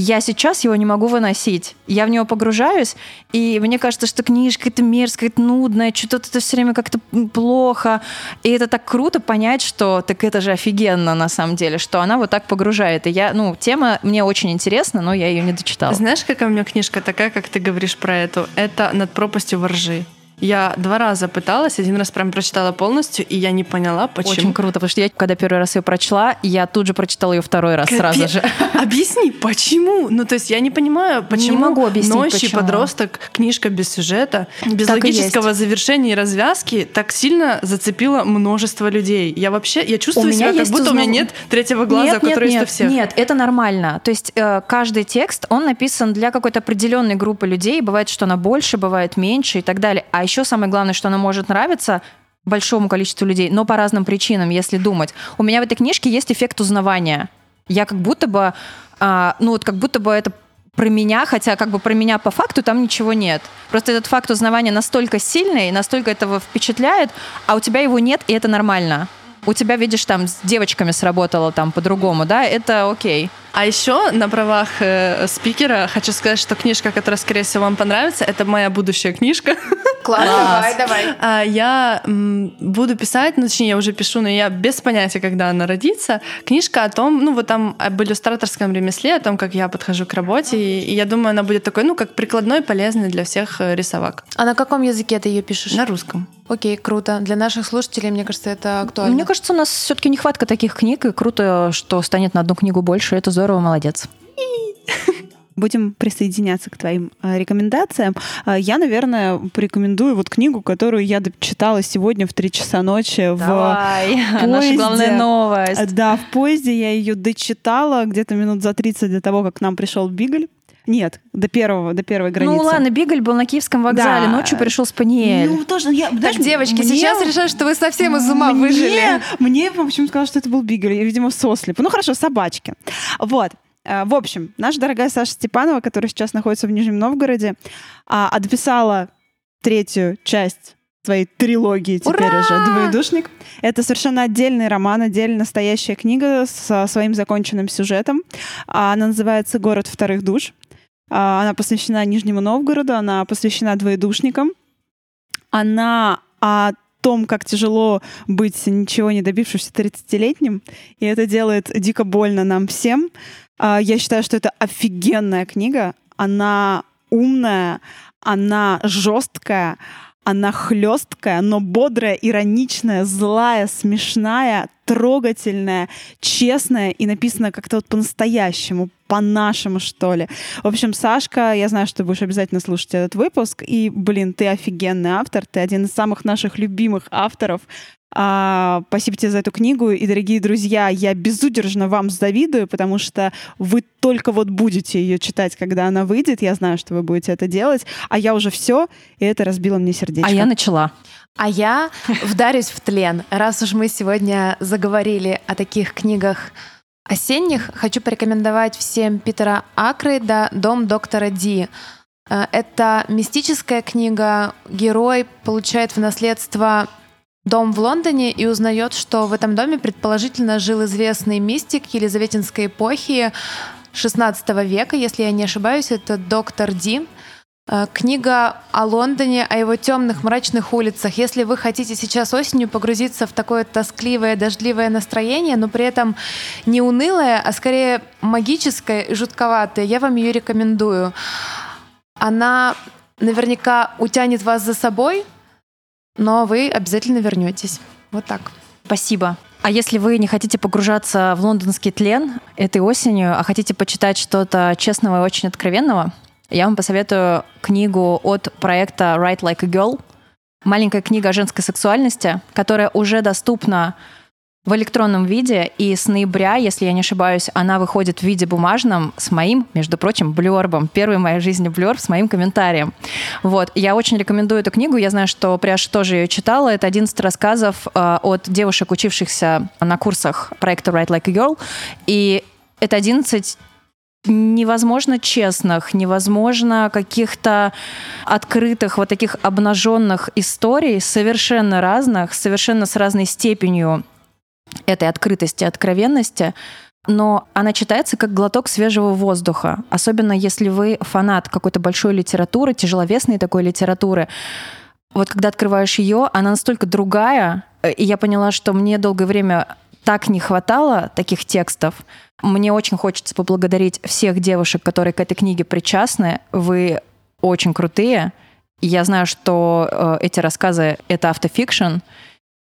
B: я сейчас его не могу выносить. Я в него погружаюсь, и мне кажется, что книжка это мерзкая, это нудная, что-то это все время как-то плохо. И это так круто понять, что так это же офигенно на самом деле, что она вот так погружает. И я, ну, тема мне очень интересна, но я ее не дочитала.
D: Знаешь, какая у меня книжка такая, как ты говоришь про эту? Это «Над пропастью воржи». Я два раза пыталась, один раз прям прочитала полностью, и я не поняла, почему.
B: Очень круто, потому что я, когда первый раз ее прочла, я тут же прочитала ее второй раз Капе... сразу же. *laughs*
D: Объясни, почему? Ну, то есть я не понимаю, почему
B: не могу объяснить,
D: «Ночи»,
B: почему.
D: «Подросток», книжка без сюжета, без так логического завершения и развязки так сильно зацепила множество людей. Я вообще, я чувствую себя, как будто узнав... у меня нет третьего глаза, нет, который
B: нет,
D: есть у всех.
B: Нет, это нормально. То есть э, каждый текст, он написан для какой-то определенной группы людей. Бывает, что она больше, бывает меньше и так далее. А еще самое главное, что она может нравиться большому количеству людей, но по разным причинам, если думать. У меня в этой книжке есть эффект узнавания. Я как будто бы, а, ну вот как будто бы это про меня, хотя как бы про меня по факту там ничего нет. Просто этот факт узнавания настолько сильный, настолько этого впечатляет, а у тебя его нет, и это нормально. У тебя, видишь, там с девочками сработало там по-другому, да, это окей.
D: А еще на правах э, спикера хочу сказать, что книжка, которая, скорее всего, вам понравится, это моя будущая книжка. *laughs*
C: Класс, давай, давай.
D: А, я м, буду писать, ну, точнее, я уже пишу, но я без понятия, когда она родится. Книжка о том, ну, вот там об иллюстраторском ремесле, о том, как я подхожу к работе, и, и я думаю, она будет такой, ну, как прикладной, полезный для всех э, рисовак.
C: А на каком языке ты ее пишешь?
D: На русском.
C: Окей, круто. Для наших слушателей, мне кажется, это актуально.
B: Мне кажется, у нас все-таки нехватка таких книг, и круто, что станет на одну книгу больше. Это здорово, молодец.
A: Будем присоединяться к твоим э, рекомендациям. Э, я, наверное, порекомендую вот книгу, которую я читала сегодня в 3 часа ночи в
B: Давай, *laughs*
A: поезде.
B: наша главная новость.
A: Да, в поезде я ее дочитала где-то минут за 30 до того, как к нам пришел Бигль. Нет, до первого, до первой границы.
B: Ну ладно, Бигль был на Киевском вокзале,
A: Да.
B: ночью пришел Спаниель.
A: Ну, тоже, я,
C: Так,
A: знаешь,
C: девочки,
A: мне-
C: сейчас решаю, что вы совсем из ума
A: мне,
C: выжили.
A: Мне, в общем, сказал, что это был Бигль, я, видимо, сослеп. Ну хорошо, собачки. Вот. Э, В общем, наша дорогая Саша Степанова, которая сейчас находится в Нижнем Новгороде, а, отписала третью часть своей трилогии теперь
C: Ура!
A: уже «Двоедушник». Это совершенно отдельный роман, отдельно настоящая книга со своим законченным сюжетом. А, Она называется «Город вторых душ». А, Она посвящена Нижнему Новгороду, она посвящена двоедушникам. Она о том, как тяжело быть ничего не добившимся 30-летним, и это делает дико больно нам всем. А, Я считаю, что это офигенная книга. Она умная, она жесткая, она хлесткая, но бодрая, ироничная, злая, смешная, трогательная, честная и написана как-то вот по-настоящему, по-нашему, что ли. В общем, Сашка, я знаю, что ты будешь обязательно слушать этот выпуск, и, блин, ты офигенный автор, ты один из самых наших любимых авторов. А, спасибо тебе за эту книгу. И, дорогие друзья, я безудержно вам завидую, потому что вы только вот будете ее читать, когда она выйдет. Я знаю, что вы будете это делать. А я уже все, и это разбило мне сердечко.
B: А я начала.
C: А я *laughs* вдарюсь в тлен. Раз уж мы сегодня заговорили о таких книгах осенних, хочу порекомендовать всем Питера Акрейда «Дом доктора Ди». Э, Это мистическая книга. Герой получает в наследство дом в Лондоне и узнает, что в этом доме предположительно жил известный мистик Елизаветинской эпохи XVI века, если я не ошибаюсь, это доктор Ди. Э, Книга о Лондоне, о его темных, мрачных улицах. Если вы хотите сейчас осенью погрузиться в такое тоскливое, дождливое настроение, но при этом не унылое, а скорее магическое и жутковатое, я вам ее рекомендую. Она наверняка утянет вас за собой, но вы обязательно вернетесь. Вот так.
B: Спасибо. А если вы не хотите погружаться в лондонский тлен этой осенью, а хотите почитать что-то честного и очень откровенного, я вам посоветую книгу от проекта Write Like a Girl. Маленькая книга о женской сексуальности, которая уже доступна в электронном виде, и с ноября, если я не ошибаюсь, она выходит в виде бумажном с моим, между прочим, блербом. Первый в моей жизни блерб с моим комментарием. Вот. Я очень рекомендую эту книгу. Я знаю, что Пряж тоже ее читала. Это 11 рассказов э, от девушек, учившихся на курсах проекта Write Like a Girl. И это 11 невозможно честных, невозможно каких-то открытых, вот таких обнаженных историй, совершенно разных, совершенно с разной степенью этой открытости, откровенности, но она читается как глоток свежего воздуха, особенно если вы фанат какой-то большой литературы, тяжеловесной такой литературы. Вот когда открываешь ее, она настолько другая, и я поняла, что мне долгое время так не хватало таких текстов. Мне очень хочется поблагодарить всех девушек, которые к этой книге причастны. Вы очень крутые. Я знаю, что э, эти рассказы — это автофикшн,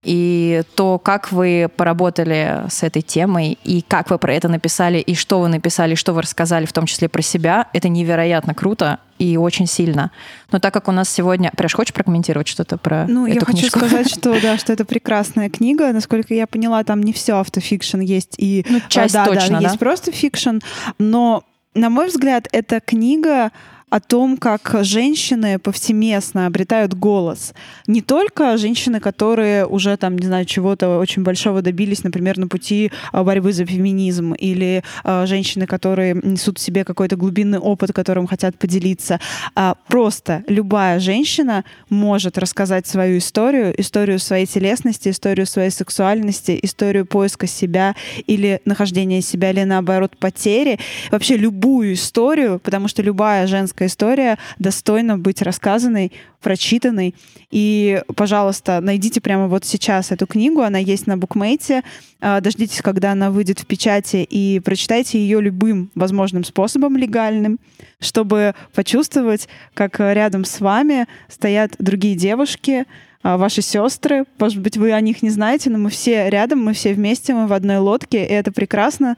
B: и то, как вы поработали с этой темой, и как вы про это написали, и что вы написали, и что вы рассказали, в том числе про себя, это невероятно круто и очень сильно. Но так как у нас сегодня... Пряж, хочешь прокомментировать что-то про
A: Ну,
B: эту
A: я хочу сказать, *laughs* что да, что это прекрасная книга. Насколько я поняла, там не все autofiction есть и
B: Ну, часть
A: а, да,
B: точно,
A: да,
B: да?
A: есть просто fiction. Но, на мой взгляд, эта книга о том, как женщины повсеместно обретают голос. Не только женщины, которые уже там, не знаю, чего-то очень большого добились, например, на пути а, борьбы за феминизм, или а, женщины, которые несут в себе какой-то глубинный опыт, которым хотят поделиться. А просто любая женщина может рассказать свою историю, историю своей телесности, историю своей сексуальности, историю поиска себя или нахождения себя, или наоборот потери. Вообще любую историю, потому что любая женская история достойна быть рассказанной, прочитанной. И, пожалуйста, найдите прямо вот сейчас эту книгу, она есть на букмейте. А, Дождитесь, когда она выйдет в печати, и прочитайте ее любым возможным способом легальным, чтобы почувствовать, как рядом с вами стоят другие девушки, а, ваши сестры. Может быть, вы о них не знаете, но мы все рядом, мы все вместе, мы в одной лодке, и это прекрасно.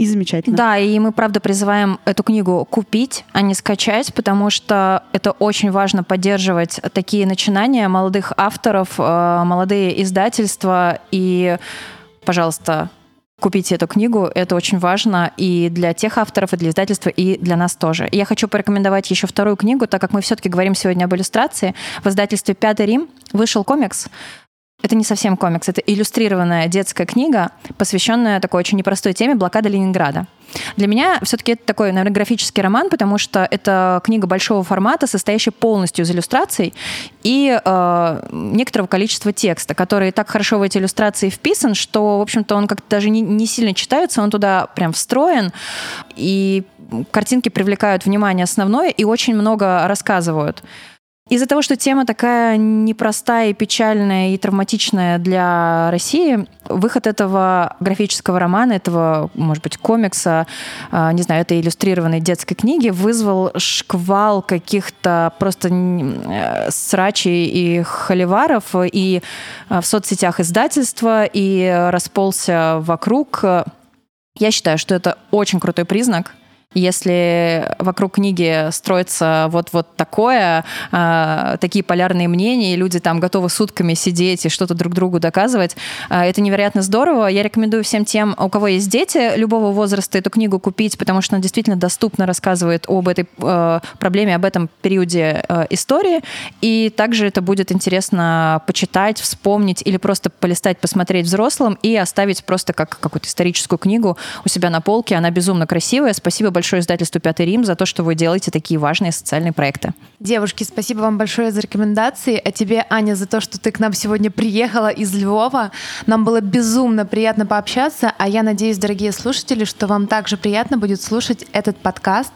A: И замечательно.
B: Да, и мы, правда, призываем эту книгу купить, а не скачать, потому что это очень важно поддерживать такие начинания молодых авторов, э, молодые издательства. И, пожалуйста, купите эту книгу. Это очень важно и для тех авторов, и для издательства, и для нас тоже. Я хочу порекомендовать еще вторую книгу, так как мы все-таки говорим сегодня об иллюстрации. В издательстве «Пятый Рим» вышел комикс это не совсем комикс, это иллюстрированная детская книга, посвященная такой очень непростой теме блокады Ленинграда. Для меня все-таки это такой, наверное, графический роман, потому что это книга большого формата, состоящая полностью из иллюстраций и э, некоторого количества текста, который так хорошо в эти иллюстрации вписан, что, в общем-то, он как-то даже не, не сильно читается, он туда прям встроен, и картинки привлекают внимание основное и очень много рассказывают. Из-за того, что тема такая непростая и печальная и травматичная для России, выход этого графического романа, этого, может быть, комикса, а, не знаю, этой иллюстрированной детской книги вызвал шквал каких-то просто э, срачей и холиваров и а, в соцсетях издательства, и расползся вокруг. Я считаю, что это очень крутой признак, если вокруг книги строится вот, вот такое, э, такие полярные мнения, и люди там готовы сутками сидеть и что-то друг другу доказывать, э, это невероятно здорово. Я рекомендую всем тем, у кого есть дети любого возраста, эту книгу купить, потому что она действительно доступно рассказывает об этой э, проблеме, об этом периоде э, истории. И также это будет интересно почитать, вспомнить или просто полистать, посмотреть взрослым и оставить просто как какую-то историческую книгу у себя на полке. Она безумно красивая. Спасибо большое издательству «Пятый Рим» за то, что вы делаете такие важные социальные проекты.
C: Девушки, спасибо вам большое за рекомендации, а тебе, Аня, за то, что ты к нам сегодня приехала из Львова. Нам было безумно приятно пообщаться, а я надеюсь, дорогие слушатели, что вам также приятно будет слушать этот подкаст,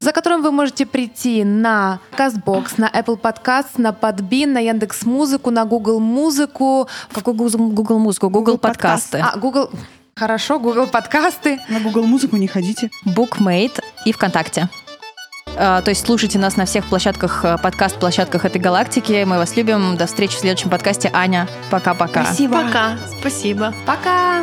C: за которым вы можете прийти на CastBox, на Apple Podcast, на Podbean, на Яндекс Музыку, на Google Музыку.
B: Какой Google, Google Музыку? Google, Google подкасты.
C: А, Google... Хорошо, Google подкасты.
A: На Google музыку не ходите.
B: Bookmate и ВКонтакте. А, то есть слушайте нас на всех площадках, э, подкаст-площадках этой галактики. Мы вас любим. До встречи в следующем подкасте. Аня, пока-пока.
D: Спасибо. Пока. Спасибо.
C: Пока.